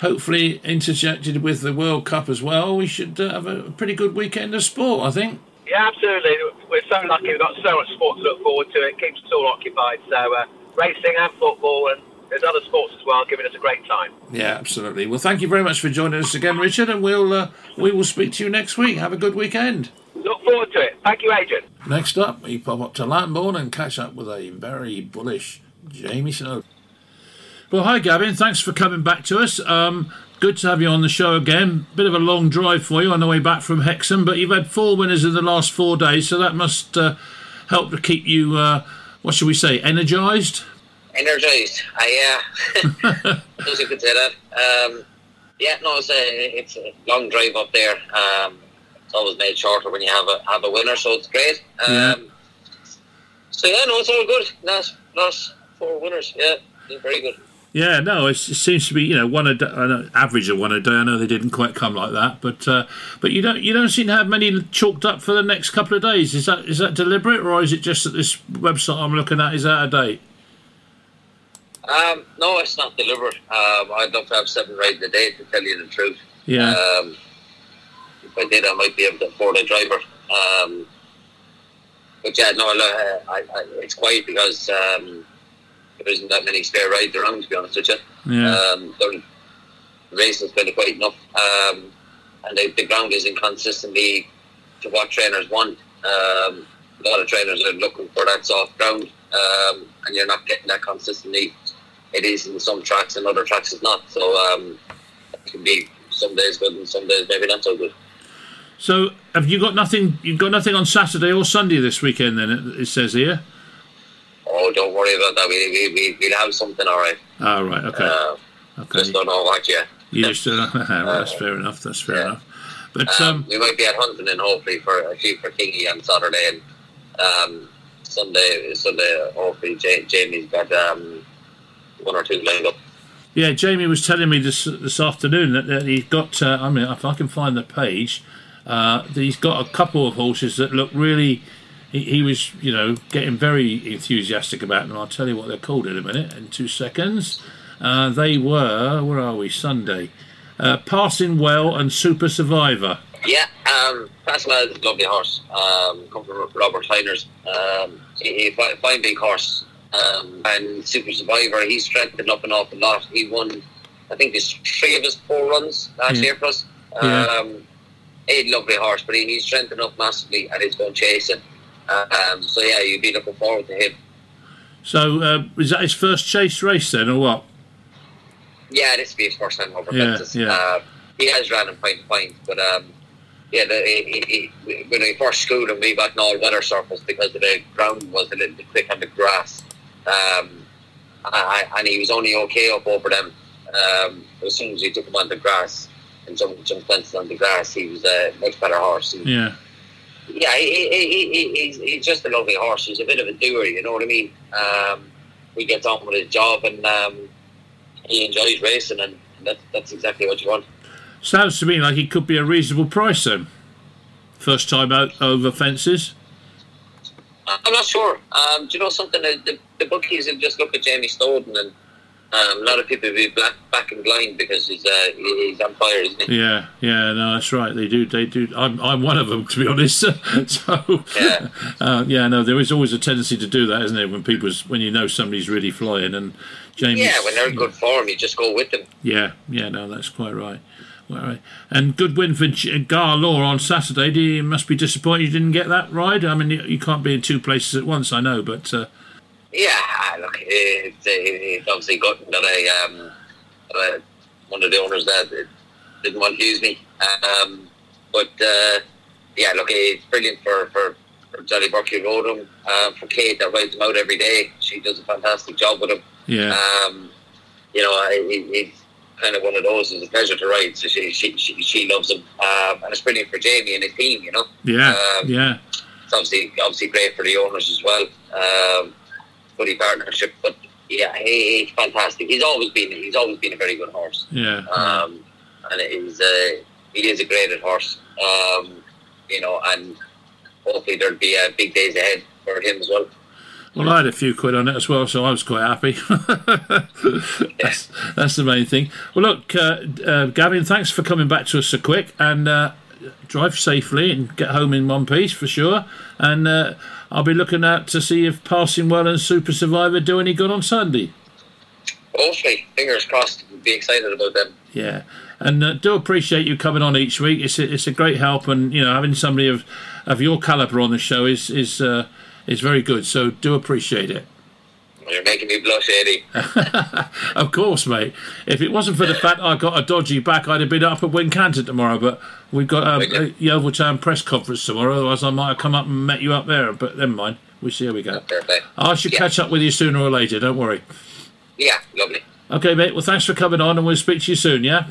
hopefully interjected with the World Cup as well. We should uh, have a pretty good weekend of sport, I think. Yeah, absolutely. We're so lucky. We've got so much sport to look forward to. It keeps us all occupied. So uh, racing and football, and there's other sports as well, giving us a great time. Yeah, absolutely. Well, thank you very much for joining us again, Richard, and we'll uh, we will speak to you next week. Have a good weekend. Look forward to it. Thank you, Adrian. Next up, we pop up to Lambourn and catch up with a very bullish Jamie Snow. Well, hi, Gavin. Thanks for coming back to us. Um, good to have you on the show again. Bit of a long drive for you on the way back from Hexham, but you've had four winners in the last four days, so that must uh, help to keep you, uh, what should we say, energised? energized. I yeah, I suppose you could say that. Um, yeah, no, it's a it's a long drive up there. Um, it's always made shorter when you have a have a winner, so it's great. Um, Yeah. So yeah, no, it's all good. Last last four winners. Yeah, very good. Yeah, no, it seems to be you know one a day, know, average of one a day. I know they didn't quite come like that, but uh, but you don't you don't seem to have many chalked up for the next couple of days. Is that is that deliberate or is it just that this website I'm looking at is out of date? Um, no, it's not deliberate. Um, I'd love to have seven right in a day to tell you the truth. Yeah, Um, if I did, I might be able to afford a driver. Um, but yeah, no, look, uh, I, I, it's quiet because um, there isn't that many spare rides around, to be honest with you. yeah, Um, the racing's kind of quiet enough, um, and the, the ground isn't consistently to what trainers want. Um, a lot of trainers are looking for that soft ground, um, and you're not getting that consistently. It is in some tracks, and other tracks it's not. So um, it can be some days good, and some days maybe not so good. So have you got nothing? You've got nothing on Saturday or Sunday this weekend? Then it, it says here. Oh, don't worry about that. We we we we'll have something all right. Oh right, okay, Uh, okay. Just don't know what yet. You just uh, well, that's fair enough. That's fair Yeah. enough. But Um, um, we might be at Huntingdon hopefully for a few for Kingy on Saturday and um, Sunday. Sunday, hopefully Jamie's got um, one or two lined up. Yeah, Jamie was telling me this this afternoon that, that he's got. Uh, I mean, if I can find the page, uh, he's got a couple of horses that look really. He, he was, you know, getting very enthusiastic about them. I'll tell you what they're called in a minute, in two seconds. Uh, they were, where are we? Sunday. Uh, Passing Well and Super Survivor. Yeah, um, Well is a lovely horse. Um, come from Robert Heiners. Um, he, he fine big horse. Um, and Super Survivor, he's strengthened up an awful lot. He won, I think, there's three of his four runs last Yeah. year for us. Yeah. Um, a lovely horse, but he, he's strengthened up massively and he's going chasing. Um, so yeah, you'd be looking forward to him. So, uh, is that his first chase race then, or what? Yeah, this will be his first time over Yeah, fences. yeah. Uh, he has ran in point to point, but um, yeah, the, he, he, he, when we first schooled him, we got an all weather surface because the ground was a little bit thick on the grass. Um, I, I- and he was only okay up over them. Um, as soon as we took him on the grass and some some fences on the grass, he was a much better horse. And, Yeah. yeah, he, he, he, he, he's, he's just a lovely horse. He's a bit of a doer, you know what I mean? Um, he gets on with his job and um, he enjoys racing, and that's, that's exactly what you want. Sounds to me like it could be a reasonable price then. First time out over fences. I'm not sure. Um, do you know something? The, the, the bookies will just look at Jamie Snowden, and um, a lot of people will be black, back and blind because he's, uh, he's on fire, isn't he? Yeah, yeah, no, that's right. They do, they do. I'm, I'm one of them, to be honest. so, Yeah. uh, yeah, no, there is always a tendency to do that, isn't there? When people's, when you know somebody's really flying, and Jamie. Yeah, when they're in good form, you just go with them. Yeah, yeah, no, that's quite right. Quite right. And good win for G- Ga Law on Saturday. Do you must be disappointed you didn't get that ride? I mean, you, you can't be in two places at once, I know, but uh, Yeah, ah, look, it's, it's obviously good that I, um, uh, one of the owners that didn't want to use me. Um, but uh, yeah, look, it's brilliant for, for, for Johnny Burke rode him. Uh, for Kate that rides him out every day, she does a fantastic job with him. yeah, Um, you know, it, it's kind of one of those. It's a pleasure to ride. So she she, she, she loves him, um, and it's brilliant for Jamie and his team. You know, yeah, um, yeah, it's obviously obviously great for the owners as well. Buddy partnership, but yeah, he, he's fantastic. He's always been he's always been a very good horse, yeah. um, and he's uh, he is a graded horse. Um, you know, and hopefully there'll be uh, big days ahead for him as well. Well, I had a few quid on it as well, so I was quite happy. that's, that's the main thing. Well, look, uh, uh, Gavin, thanks for coming back to us so quick, and uh, drive safely and get home in one piece for sure. And uh, I'll be looking out to see if Passing Well and Super Survivor do any good on Sunday. Hopefully, fingers crossed. Be excited about them. Yeah, and uh, do appreciate you coming on each week. It's a, it's a great help, and you know having somebody of of your caliber on the show is is uh, is very good. So do appreciate it. You're making me blush, Eddie. Of course, mate. If it wasn't for the fact I got a dodgy back, I'd have been up at Wincanton tomorrow. But we've got um, a Yeovil Town press conference tomorrow. Otherwise, I might have come up and met you up there. But never mind. We see how we go. Play. I should Yeah. catch up with you sooner or later. Don't worry. Yeah, lovely. Okay, mate. Well, thanks for coming on, and we'll speak to you soon. Yeah.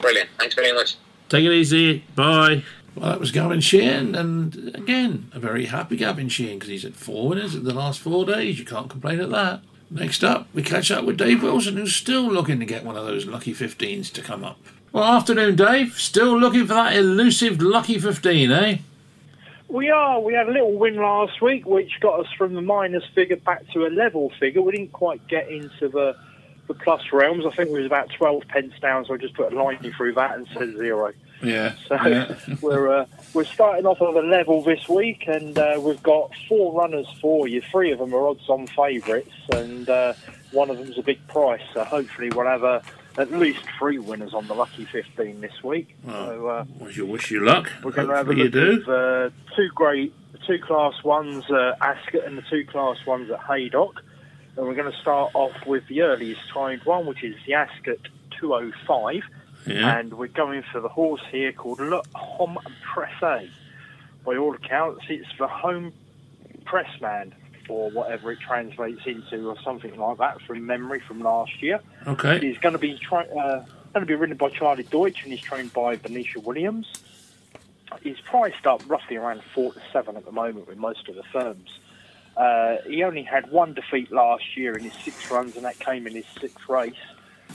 Brilliant. Thanks very much. Take it easy. Bye. Well, that was Gavin Sheehan, and again, a very happy Gavin Sheehan because he's had four winners in the last four days. You can't complain at that. Next up, we catch up with Dave Wilson, who's still looking to get one of those lucky 15s to come up. Well, afternoon, Dave. Still looking for that elusive lucky 15, eh? We are. We had a little win last week, which got us from the minus figure back to a level figure. We didn't quite get into the the plus realms. I think we was about 12 pence down, so I just put a line through that and said zero. Yeah. So yeah. we're uh, we're starting off on a level this week, and uh, we've got four runners for you. Three of them are odds-on favourites, and uh, one of them's a big price. So hopefully we'll have uh, at least three winners on the lucky 15 this week. so uh, wish you wish you luck. we're going to have a you look do. at uh, two great, two class ones at Ascot and the two class ones at Haydock. And we're going to start off with the earliest timed one, which is the Ascot 205. Yeah. And we're going for the horse here called Le Homme Presse. By all accounts, it's the home pressman, or whatever it translates into, or something like that, from memory from last year. Okay. He's going to be tra- uh, going to be ridden by Charlie Deutsch, and he's trained by Venetia Williams. He's priced up roughly around four to seven at the moment with most of the firms. Uh, he only had one defeat last year in his six runs, and that came in his sixth race,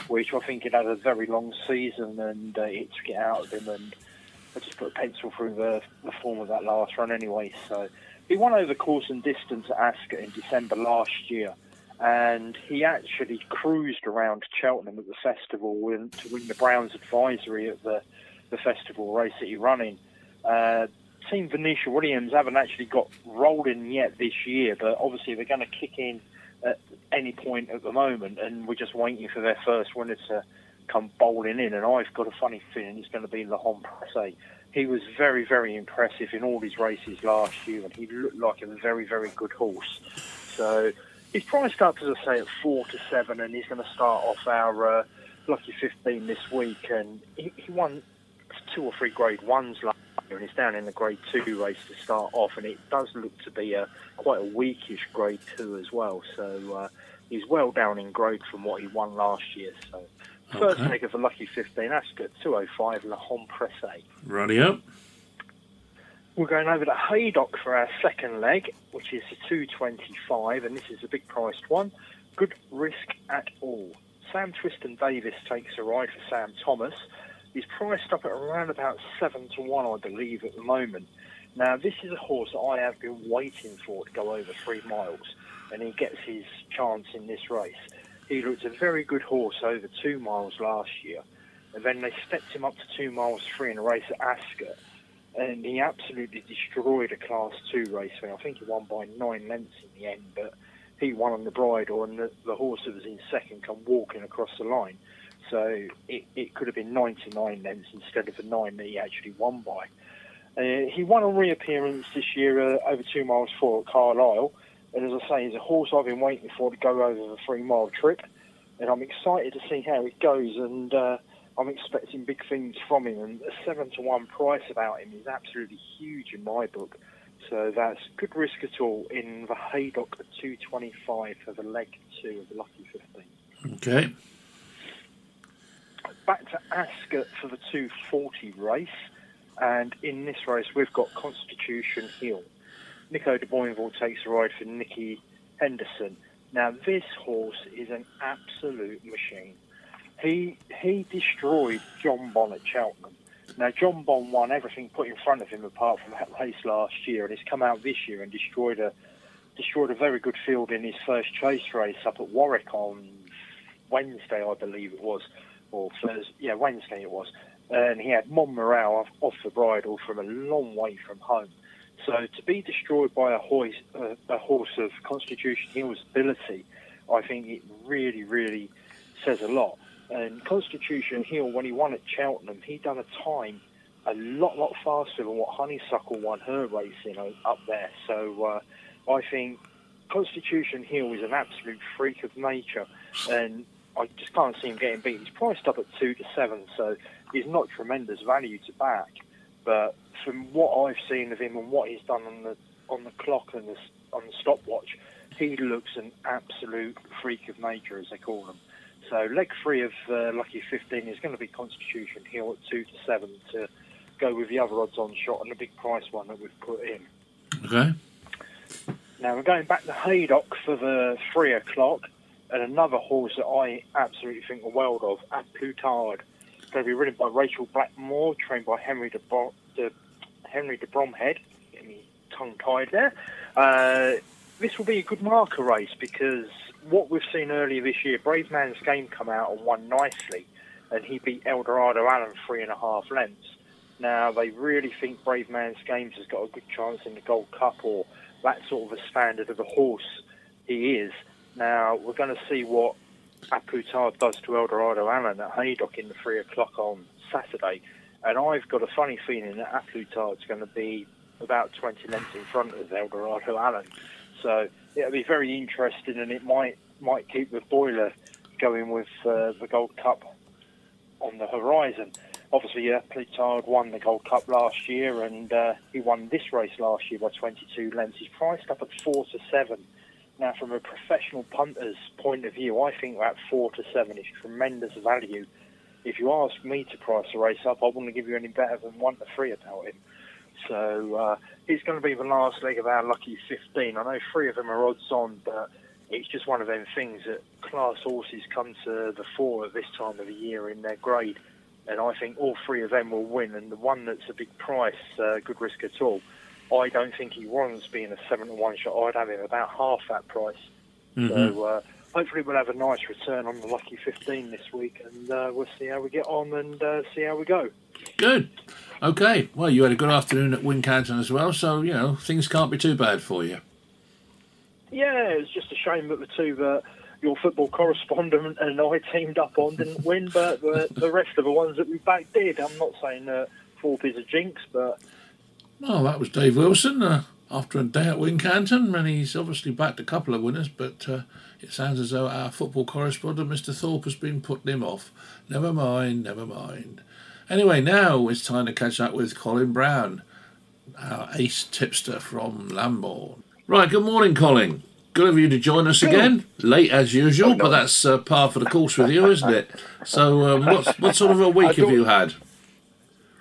which I think he'd had a very long season, and uh, it took it out of him. And I just put a pencil through the, the form of that last run anyway. So he won over course and distance at Ascot in December last year, and he actually cruised around Cheltenham at the festival to win the Browns advisory at the, the festival race that he ran in. Uh, Team Venetia Williams haven't actually got rolling yet this year, but obviously they're going to kick in at any point at the moment, and we're just waiting for their first winner to come bowling in. And I've got a funny feeling it's going to be Le Homme Presse. He was very, very impressive in all his races last year, and he looked like a very, very good horse. So he's priced up, as I say, at four to seven, and he's going to start off our uh, lucky 15 this week. And he, he won two or three grade ones last and he's down in the grade two race to start off, and it does look to be a quite a weakish grade two as well. So uh, he's well down in grade from what he won last year. So first Okay. leg of the lucky 15, Ascot 205 Le Homme Presse. Righty up. We're going over to Haydock for our second leg, which is the 225, and this is a big priced one. Good risk at all. Sam Twiston-Davies takes a ride for Sam Thomas. He's priced up at around about 7 to 1, I believe, at the moment. Now, this is a horse that I have been waiting for to go over three miles, and he gets his chance in this race. He looked a very good horse over two miles last year, and then they stepped him up to two miles three in a race at Ascot and he absolutely destroyed a Class 2 race. I think he won by nine lengths in the end, but he won on the bridle, and the, the horse that was in second come walking across the line. So it, it could have been 99 lengths instead of the nine that he actually won by. Uh, he won a reappearance this year uh, over two miles four at Carlisle, and as I say, he's a horse I've been waiting for to go over the three mile trip, and I'm excited to see how it goes. And uh, I'm expecting big things from him, and a seven to one price about him is absolutely huge in my book. So that's good risk at all in the Haydock at 225 for the leg two of the Lucky 15. Okay. Back to Ascot for the 240 race, and in this race we've got Constitution Hill. Nico de Boinville takes a ride for Nicky Henderson. Now this horse is an absolute machine. He he destroyed Jonbon at Cheltenham. Now Jonbon won everything put in front of him apart from that race last year, and he's come out this year and destroyed a destroyed a very good field in his first chase race up at Warwick on Wednesday, I believe it was, or Thursday. Yeah, Wednesday it was. And he had Montmorel off, off the bridle from a long way from home. So to be destroyed by a horse, uh, a horse of Constitution Hill's ability, I think it really, really says a lot. And Constitution Hill, when he won at Cheltenham, he done a time a lot, lot faster than what Honeysuckle won her race uh, up there. So uh, I think Constitution Hill is an absolute freak of nature, and I just can't see him getting beat. He's priced up at two to seven, so he's not tremendous value to back. But from what I've seen of him and what he's done on the on the clock and the, on the stopwatch, he looks an absolute freak of nature, as they call them. So leg three of uh, Lucky 15 is going to be Constitution Hill at two to seven to go with the other odds on shot and the big price one that we've put in. Okay. Now we're going back to Haydock for the three o'clock, and another horse that I absolutely think the world of, A Plus Tard. Going to be ridden by Rachel Blackmore, trained by Henry de, de Henry de Bromhead. Get me tongue tied there. Uh, this will be a good marker race because what we've seen earlier this year, Brave Man's Game come out and won nicely, and he beat Eldorado Allen three and a half lengths. Now they really think Brave Man's Games has got a good chance in the Gold Cup or that sort of a standard of a horse he is. Now we're going to see what A Plus Tard does to Eldorado Allen at Haydock in the three o'clock on Saturday, and I've got a funny feeling that A Plus Tard's going to be about 20 lengths in front of Eldorado Allen. So it'll be very interesting, and it might might keep the boiler going with uh, the Gold Cup on the horizon. Obviously, uh, Plutard won the Gold Cup last year, and uh, he won this race last year by 22 lengths. He's priced up at four to seven. Now, from a professional punter's point of view, I think that four to seven is tremendous value. If you ask me to price the race up, I wouldn't give you any better than one to three about him. So uh, it's going to be the last leg of our lucky 15. I know three of them are odds on, but it's just one of them things that class horses come to the fore at this time of the year in their grade. And I think all three of them will win. And the one that's a big price, uh, good risk at all, I don't think he warrants being a 7 to 1 shot. I'd have him about half that price. So uh, hopefully we'll have a nice return on the lucky 15 this week. And uh, we'll see how we get on and uh, see how we go. Good. Okay. Well, you had a good afternoon at Wincanton as well, so you know things can't be too bad for you. Yeah, it's just a shame that the two that your football correspondent and I teamed up on didn't win, but the, the rest of the ones that we backed did. I'm not saying that Thorpe is a jinx, but Oh, that was Dave Wilson uh, after a day at Wincanton, and he's obviously backed a couple of winners, but uh, it sounds as though our football correspondent, Mr. Thorpe, has been putting him off. Never mind, never mind. Anyway, now it's time to catch up with Colin Brown, our ace tipster from Lambourne. Right, good morning, Colin. Good of you to join us again. Late as usual, but that's uh, par for the course with you, isn't it? So, um, what's, what sort of a week have you had?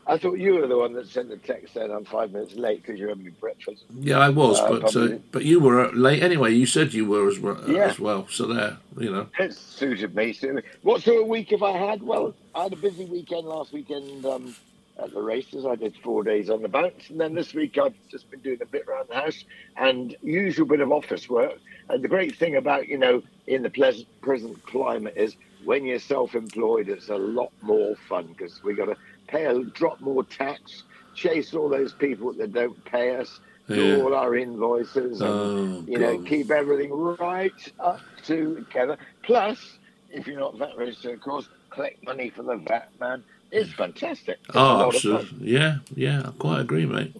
I thought you were the one that sent the text saying I'm five minutes late because you're having breakfast. Yeah, I was, Uh, but uh, but you were uh, late anyway. You said you were as well, Yeah. as well. So there, you know. It suited me. suited me. What sort of week have I had? Well, I had a busy weekend last weekend um, at the races. I did four days on the bounce, and then this week I've just been doing a bit around the house and usual bit of office work. And the great thing about you know in the pleasant present climate is when you're self-employed, it's a lot more fun because we got to pay a drop more tax, chase all those people that don't pay us, do Yeah. all our invoices, and Oh, you know keep everything right up together. Plus, if you're not VAT registered, of course, collect money for the VAT man. It's fantastic. It's Oh, lot of fun. absolutely. Yeah, yeah. I quite agree, mate.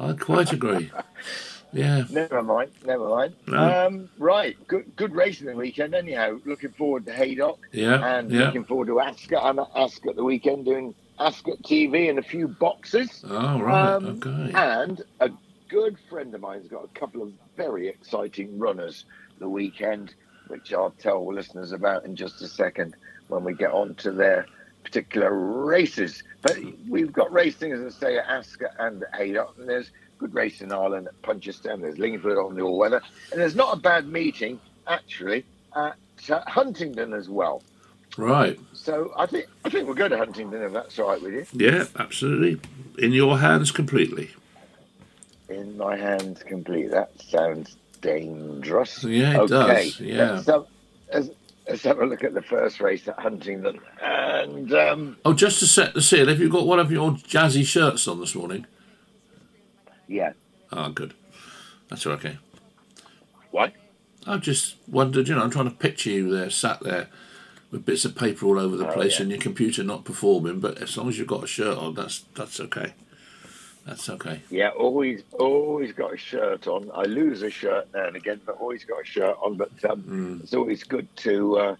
I quite agree. Yeah. Never mind, never mind. No. Um, right, good good racing the weekend. Anyhow, looking forward to Haydock Yeah, and yeah. looking forward to Ascot. I'm at Ascot the weekend doing Ascot TV and a few boxes. Oh, right. Um, okay. And a good friend of mine's got a couple of very exciting runners the weekend, which I'll tell listeners about in just a second when we get on to their particular races. But we've got racing, as I say, at Ascot and Haydock, and there's good racing in Ireland at Punchestown, there's Lingfield on the all weather, and there's not a bad meeting, actually, at uh, Huntingdon as well. Right. So I think I think we're go to Huntingdon if that's all right with you. Yeah, absolutely. In your hands completely. In my hands, completely. That sounds dangerous. Yeah, it okay. does, yeah. Let's have, let's, let's have a look at the first race at Huntingdon. And um, Oh, just to set the scene, have you got one of your jazzy shirts on this morning? yeah, Oh, good. That's okay. what? I just wondered, you know, I'm trying to picture you there, sat there with bits of paper all over the Oh, place yeah. and your computer not performing, but as long as you've got a shirt on, that's that's okay. That's okay. Yeah, always, always got a shirt on. I lose a shirt now and again, but always got a shirt on. But um, Mm. it's always good to, uh,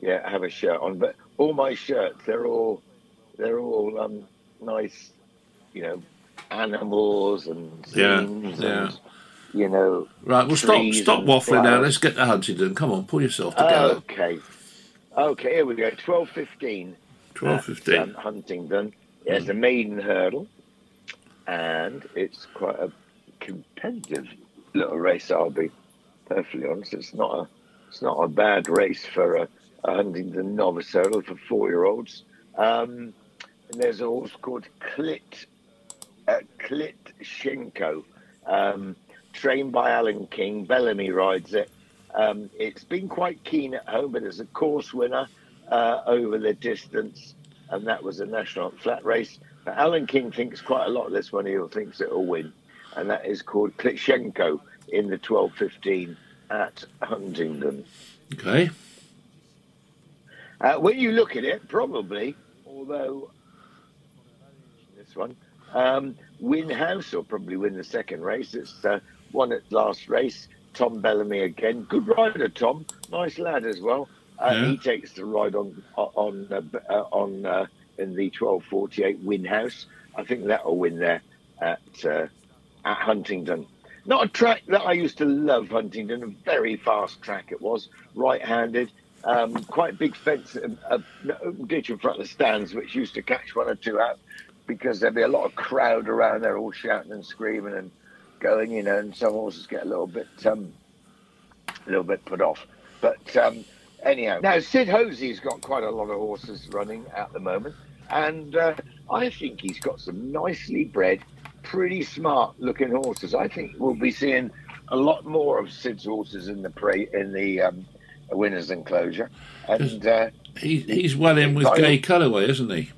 yeah, have a shirt on. But all my shirts, they're all, they're all um, nice, you know, animals and Yeah, scenes yeah. you know, Right, well, stop stop and waffling now. Let's get to Huntingdon. Come on, pull yourself together. Okay. Okay, here we go. Twelve fifteen. Twelve fifteen. Huntingdon. There's a maiden hurdle, and it's quite a competitive little race. I'll be perfectly honest. It's not a it's not a bad race for a, a Huntingdon novice hurdle for four year olds. Um, and there's a horse called Klit uh, Klit Shenko, um, trained by Alan King. Bellamy rides it. Um, it's been quite keen at home, but it's a course winner uh, over the distance, and that was a national flat race. But Alan King thinks quite a lot of this one. He thinks it'll win, and that is called Klitschenko in the 12:15 at Huntingdon. Okay. Uh, when you look at it, probably, although this one, um, win house will probably win the second race. It's uh, won at last race. Tom Bellamy again, good rider. Tom, nice lad as well. Uh, Yeah. He takes the ride on on uh, uh, on uh, in the 12:48 win house. I think that will win there at uh, at Huntingdon. Not a track that I used to love, Huntingdon. A very fast track it was, right-handed. Um, quite big fence, a, a ditch in front of the stands, which used to catch one or two out because there'd be a lot of crowd around there, all shouting and screaming and going, you know, and some horses get a little bit, um, a little bit put off. But um, anyhow, now Sid Hosey's got quite a lot of horses running at the moment, and uh, I think he's got some nicely bred, pretty smart-looking horses. I think we'll be seeing a lot more of Sid's horses in the pre in the um, winners' enclosure, and. Uh, He, he's well in with Gay Calloway, isn't he?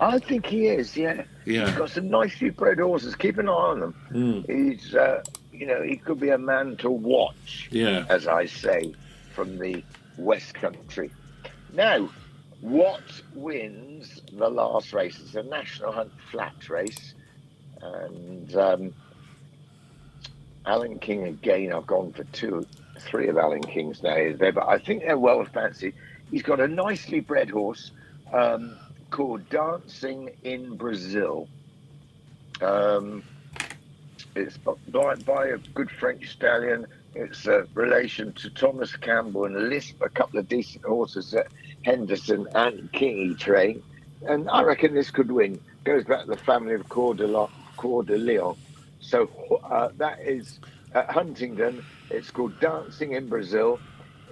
I think he is, yeah. He's Yeah. got some nicely bred horses. Keep an eye on them. Mm. He's, uh, you know, he could be a man to watch, Yeah. as I say, from the West Country. Now, what wins the last race? It's a National Hunt flat race. And um, Alan King again, I've gone for two, three of Alan King's now there, but I think they're well fancied. He's got a nicely bred horse um, called Dancing in Brazil. Um, it's by, by a good French stallion. It's a relation to Thomas Campbell and Lisp, a couple of decent horses that Henderson and Kingy train. And I reckon this could win. Goes back to the family of Coeur de, La, Coeur de Leon. So uh, that is at Huntingdon. It's called Dancing in Brazil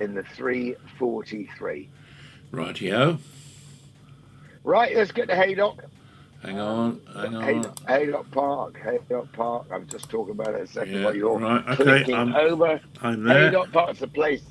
in the 343. Rightio. Right, let's get to Haydock. Hang on. Hang on. Haydock, Haydock Park, Haydock Park. I'm just talking about it a second Yeah, while you're right, okay, clicking I'm- over. I'm there. Haydock Park's a place.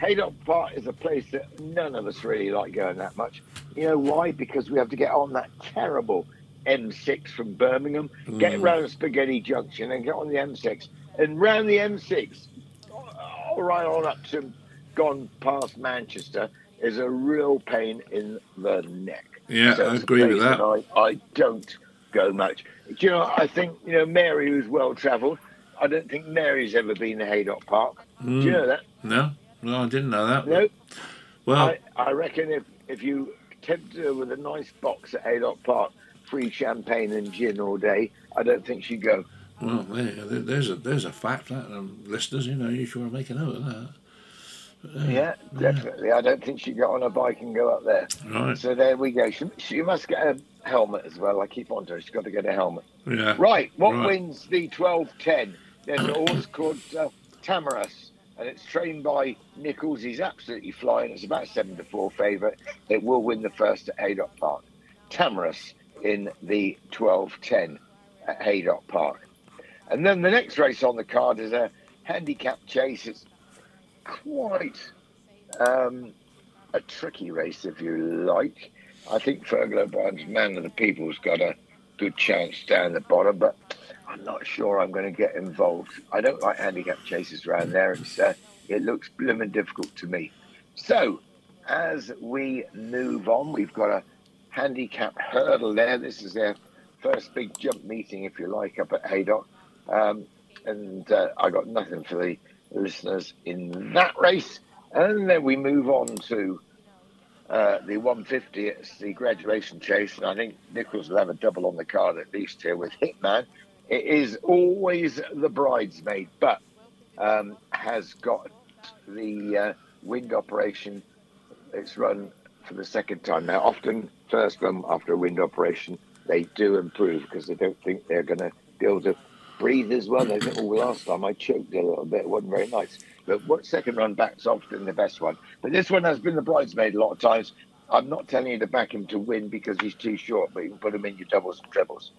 Haydock Park is a place that none of us really like going that much. You know why? Because we have to get on that terrible M6 from Birmingham, get Mm. round Spaghetti Junction, and get on the M6, and round the M6, all right on up to gone past Manchester, is a real pain in the neck. Yeah, So I agree with that. I, I don't go much. Do you know? I think you know Mary, who's well travelled. I don't think Mary's ever been to Haydock Park. Do you Mm. know that? No, no, I didn't know that. No. Well, I, I reckon if if you tempt her with a nice box at Haydock Park, free champagne and gin all day, I don't think she'd go. well, there, there- there's a there's a fact that um, listeners, you know, you should make a note of that. Yeah, definitely. I don't think she'd get on a bike and go up there. Right. So there we go. She, she must get a helmet as well. I keep on to her. She's got to get a helmet. Yeah. Right. What Right. wins the 12-10? There's a horse called uh, Tamaras, and it's trained by Nicholls. He's absolutely flying. It's about seven to four favourite. It will win the first at Haydock Park. Tamaras in the 12-10 at Haydock Park. And then the next race on the card is a handicap chase. It's quite um, a tricky race, if you like. I think Fergal O'Brien's Man of the People's got a good chance down the bottom, but I'm not sure I'm going to get involved. I don't like handicap chases around there. It's, uh, it looks blooming difficult to me. So, as we move on, we've got a handicap hurdle there. This is their first big jump meeting, if you like, up at Haydock. Um, and uh, I got nothing for the listeners in that race. And then we move on to uh, the 150. It's the graduation chase, and I think Nicholls will have a double on the card at least here with Hitman. It is always the bridesmaid, but um, has got the uh, wind operation. It's run for the second time now. Often, first run after a wind operation they do improve because they don't think they're going to be able to breathe as well. They think, oh, last time I choked a little bit, it wasn't very nice. But what second run back's often the best one. But this one has been the bridesmaid a lot of times. I'm not telling you to back him to win because he's too short, but you can put him in your doubles and trebles.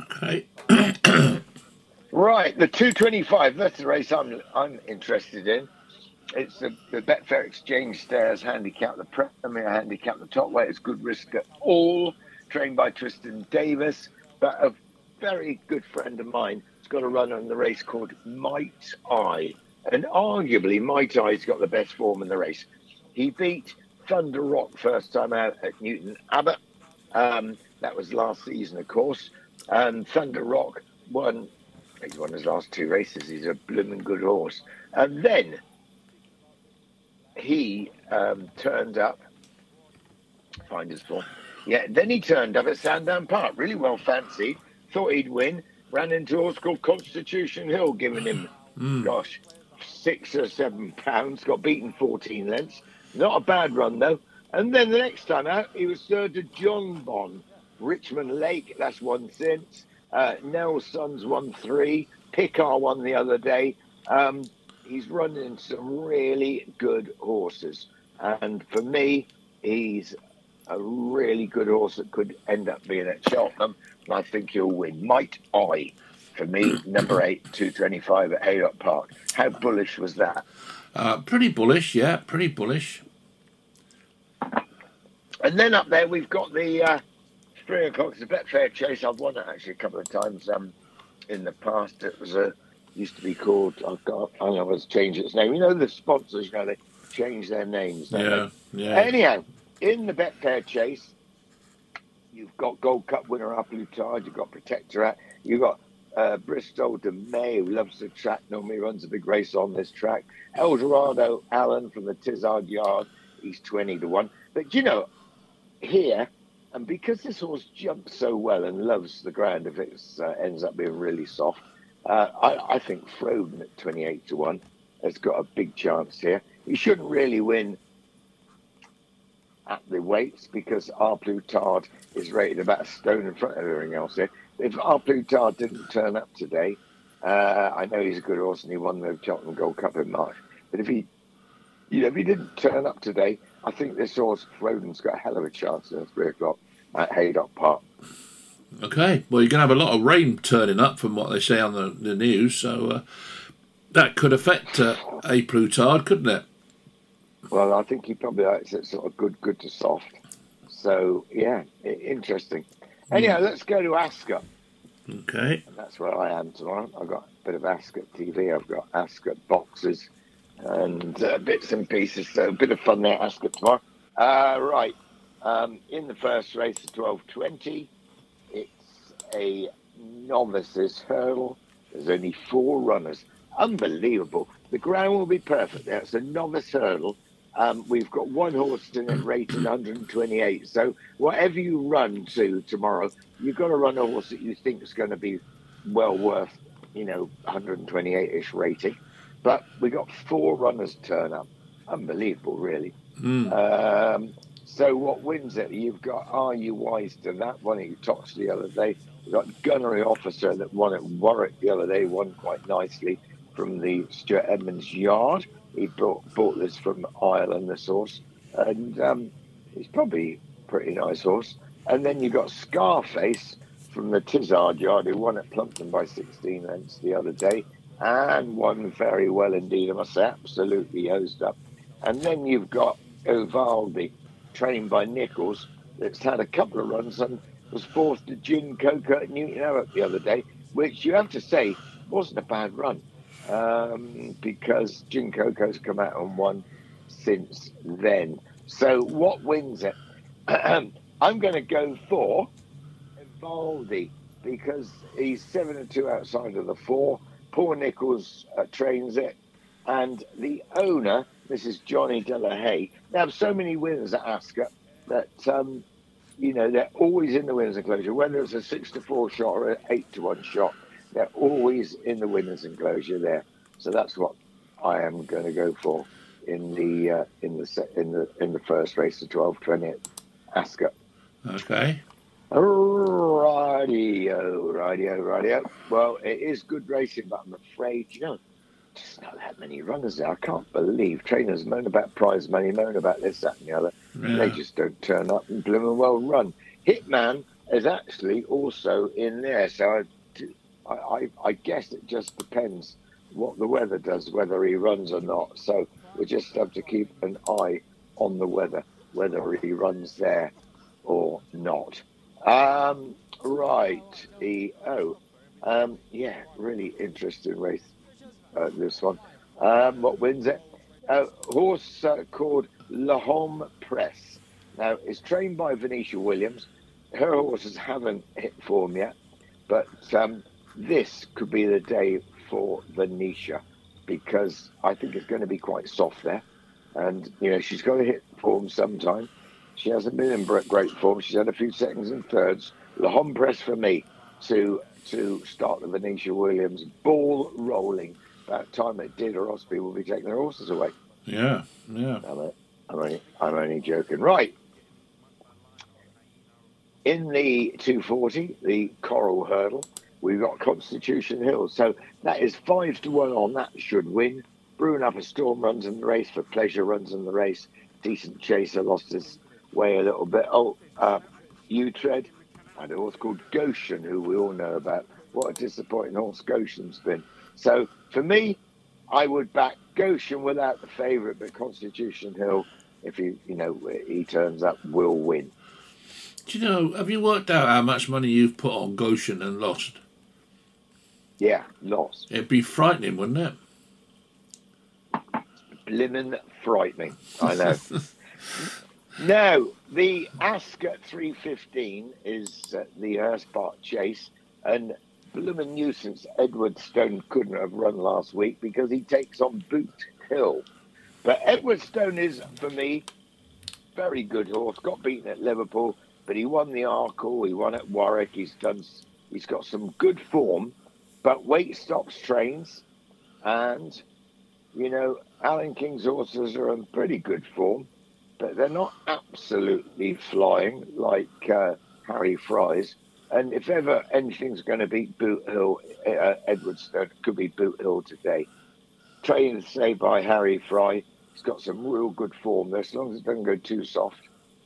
Okay. Right, the 225. That's the race I'm I'm interested in. It's the, the Betfair Exchange Stayers handicap, the Premier handicap, the top weight is good risk at all, trained by Tristan Davis. But a very good friend of mine got a run on the race called Might I. And arguably, Might I's got the best form in the race. He beat Thunder Rock first time out at Newton Abbot. Um, that was last season, of course. And Thunder Rock won He's won his last two races. He's a blooming good horse. And then he um, turned up. Find his form. Yeah, then he turned up at Sandown Park, really well fancied. Thought he'd win. Ran into a horse called Constitution Hill, giving him, gosh, six or seven pounds. Got beaten 14 lengths. Not a bad run, though. And then the next time out, he was third to Jonbon. Richmond Lake, that's one since. Uh, Nelson's won three. Picar won the other day. Um, he's running some really good horses. And for me, he's a really good horse that could end up being at Cheltenham. And I think he'll win. Might I, for me, number eight, 225 at Haydock Park. How bullish was that? Uh, pretty bullish, yeah, pretty bullish. And then up there, we've got the uh, three o'clock. It's a Betfair Chase. I've won it actually a couple of times um, in the past. It was a used to be called. I've got. I know it's changed its name. You know the sponsors. You know they change their names. Yeah, they? yeah. Anyhow, in the Betfair Chase, you've got Gold Cup winner A Plus Tard. You've got Protektorat. You've got uh, Bristol De Mai, who loves the track. Normally runs a big race on this track. Eldorado Allen from the Tizzard Yard. He's twenty to one. But you know, here and because this horse jumps so well and loves the ground, if it uh, ends up being really soft, uh, I, I think Frodon at 28 to 1 has got a big chance here. He shouldn't really win at the weights because A Plus Tard is rated about a stone in front of everything else. If A Plus Tard didn't turn up today, uh, I know he's a good horse and he won the Cheltenham Gold Cup in March. But if he, you know, if he didn't turn up today, I think this horse Frodon's got a hell of a chance at three o'clock at Haydock Park. Okay, well, you're going to have a lot of rain turning up from what they say on the, the news, so uh, that could affect uh, A Plus Tard, couldn't it? Well, I think he probably likes it sort of good, good to soft. So yeah, interesting. Anyhow, let's go to Ascot. Okay. And that's where I am tomorrow. I've got a bit of Ascot TV. I've got Ascot boxes and uh, bits and pieces. So a bit of fun there, Ascot tomorrow. Uh, right. Um, in the first race, at twelve twenty, it's a novices hurdle. There's only four runners. Unbelievable. The ground will be perfect there. It's a novice hurdle. Um, we've got one horse in it rated 128. So whatever you run to tomorrow, you've got to run a horse that you think is going to be well worth, you know, 128-ish rating. But we got four runners turn up. Unbelievable, really. Um, so what wins it? You've got Are You Wise to That one you talked the other day. We've got Gunnery Officer that won at Warwick the other day, won quite nicely from the Stuart Edmonds yard. He brought, bought this from Ireland, the horse. And um, probably a pretty nice horse. And then you've got Scarface from the Tizzard yard who won at Plumpton by 16 lengths the other day and won very well indeed. I must say, absolutely hosed up. And then you've got Ovaldi, trained by Nicholls, that's had a couple of runs and was fourth to Gin Coco at Newton Abbot the other day, which you have to say wasn't a bad run um, because Gin Coco's come out and won since then. So what wins it? I'm going to go for Valdi because he's seven and two outside of the four. Paul Nicholls uh, trains it, and the owner, Mrs. Johnny Delahaye, they have so many winners at Ascot that um, you know they're always in the winners enclosure, whether it's a six to four shot or an eight to one shot. They're always in the winners enclosure there. So that's what I am going to go for in the uh, in the in the in the first race, the twelve twenty at Ascot. Okay. Radio, radio, radio. Well, it is good racing, but I'm afraid, you know, there's not that many runners there. I can't believe trainers moan about prize money, moan about this, that, and the other. Yeah. They just don't turn up and bloom and well run. Hitman is actually also in there, so I, I, I guess it just depends what the weather does, whether he runs or not. So we just have to keep an eye on the weather, whether he runs there or not. Um, right, EO. Um, yeah, really interesting race, uh, this one. Um, what wins it? A horse uh, called Lahome Press. Now, it's trained by Venetia Williams. Her horses haven't hit form yet, but um, this could be the day for Venetia because I think it's going to be quite soft there. And, you know, she's got to hit form sometime. She hasn't been in great form. She's had a few seconds and thirds. Le Homme Presse for me to to start the Venetia Williams ball rolling. About time it did, or people will be taking their horses away. Yeah, yeah. I'm, I'm, only, I'm only joking. Right. In the 240, the Coral Hurdle, we've got Constitution Hill. So that is five to one on that should win. Brewing up a storm runs in the race for pleasure runs in the race. Decent chaser lost his way a little bit. Oh, uh, Utread and a horse called Goshen, who we all know about. What a disappointing horse Goshen's been. So for me, I would back Goshen without the favourite, but Constitution Hill, if he, you know, he turns up, will win. Do you know, have you worked out how much money you've put on Goshen and lost? Yeah, lost. It'd be frightening, wouldn't it? Blimmin' frightening. I know. no, the Ascot 315 is uh, the Hurst Park Chase, and Bloomin' nuisance Edwardstone couldn't have run last week because he takes on Boot Hill. But Edwardstone is, for me, very good horse. Got beaten at Liverpool, but he won the Arkle. He won at Warwick. He's done. He's got some good form, but weight stops trains, and you know Alan King's horses are in pretty good form, but they're not absolutely flying like uh, Harry Fry's. And if ever anything's going to beat Boothill, uh, Edwardstone could be Boothill today. Trained, say, by Harry Fry. He's got some real good form there, as long as it doesn't go too soft.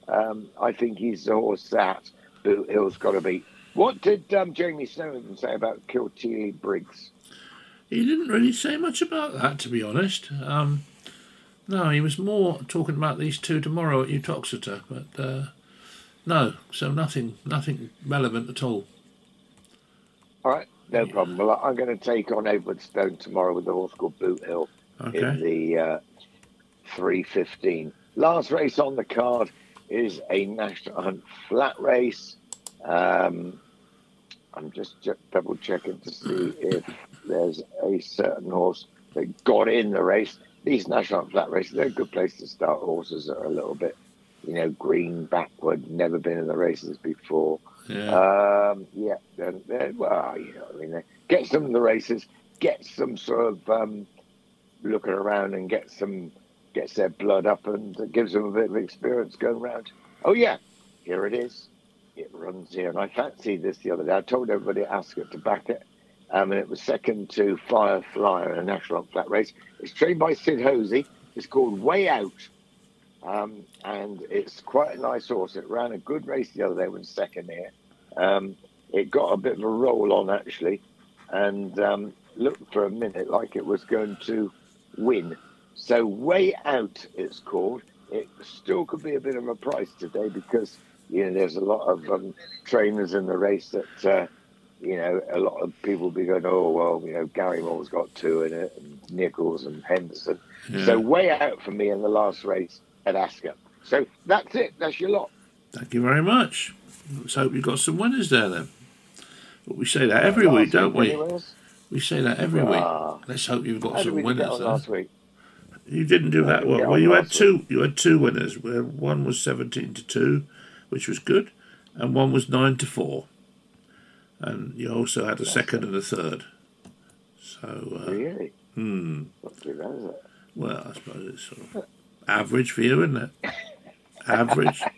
Um, I think he's the horse that Boothill's got to beat. What did um, Jamie Snowden say about Kilteely Briggs? He didn't really say much about that, to be honest. Um, no, he was more talking about these two tomorrow at Uttoxeter, but uh, no, so nothing, nothing relevant at all. All right, no problem. Well, I'm going to take on Edwardstone tomorrow with the horse called Boothill Okay. in the uh, 315. Last race on the card is a National Hunt flat race. Um, I'm just ju- double checking to see if there's a certain horse that got in the race. These National flat races, they're a good place to start horses that are a little bit, you know, green, backward, never been in the races before. Yeah. Um, yeah, they're, they're, well, you know, I mean, get some of the races, get some sort of um, looking around and get some, gets their blood up and gives them a bit of experience going around. Oh, yeah, here it is. It runs here. And I fancied this the other day. I told everybody at Ascot to back it. Um, and it was second to Firefly in a national flat race. It's trained by Sid Hosey. It's called Way Out. Um, and it's quite a nice horse. It ran a good race the other day, was second here. Um, it got a bit of a roll on actually, and um, looked for a minute like it was going to win. So way out, it's called. It still could be a bit of a price today because you know there's a lot of um, trainers in the race that uh, you know a lot of people will be going, oh well, you know Gary Moore's got two in it, and Nicholls and Henderson. So way out for me in the last race at Ascot. So that's it. That's your lot. Thank you very much. Let's hope you've got some winners there then. But we say that every week, don't we? We say that every Ah. week. Let's hope you've got How did some we get winners there. last week? You didn't do that well. Well, you had two. You had two winners. Where one was seventeen to two, which was good, and one was nine to four. And you also had a second and a third. So, uh, Really? hmm. Not? Well, I suppose it's sort of average for you, isn't it? Average.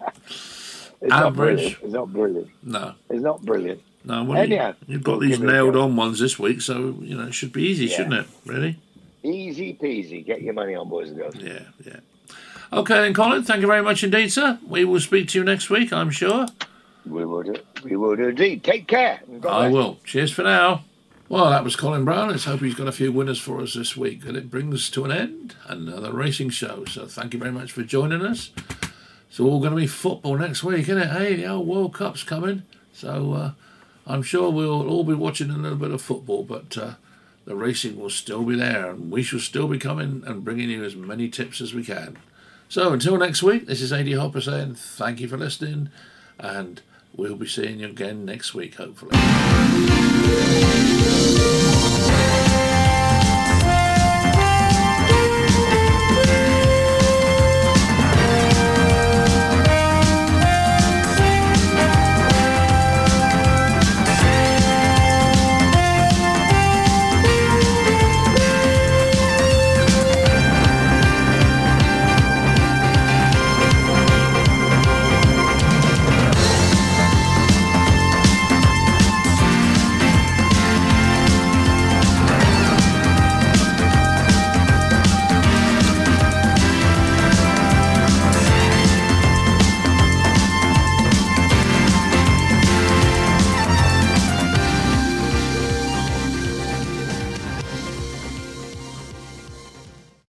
It's average. brilliant. It's not brilliant. No, It's not brilliant. no. Well, Anyhow, you, have got these give it a nailed on ones this week, so you know it should be easy, Yeah. shouldn't it? Really? Easy peasy. Get your money on, boys and girls. Yeah, yeah. Okay, then, Colin. Thank you very much indeed, sir. We will speak to you next week, I'm sure. We will do. We will do indeed. Take care. I will. Cheers for now. Well, that was Colin Brown. Let's hope he's got a few winners for us this week. And it brings to an end another racing show. So thank you very much for joining us. It's all going to be football next week, isn't it? Hey, the old World Cup's coming. So uh, I'm sure we'll all be watching a little bit of football, but uh, the racing will still be there. And we shall still be coming and bringing you as many tips as we can. So until next week, this is AD Hopper saying thank you for listening. And we'll be seeing you again next week, hopefully.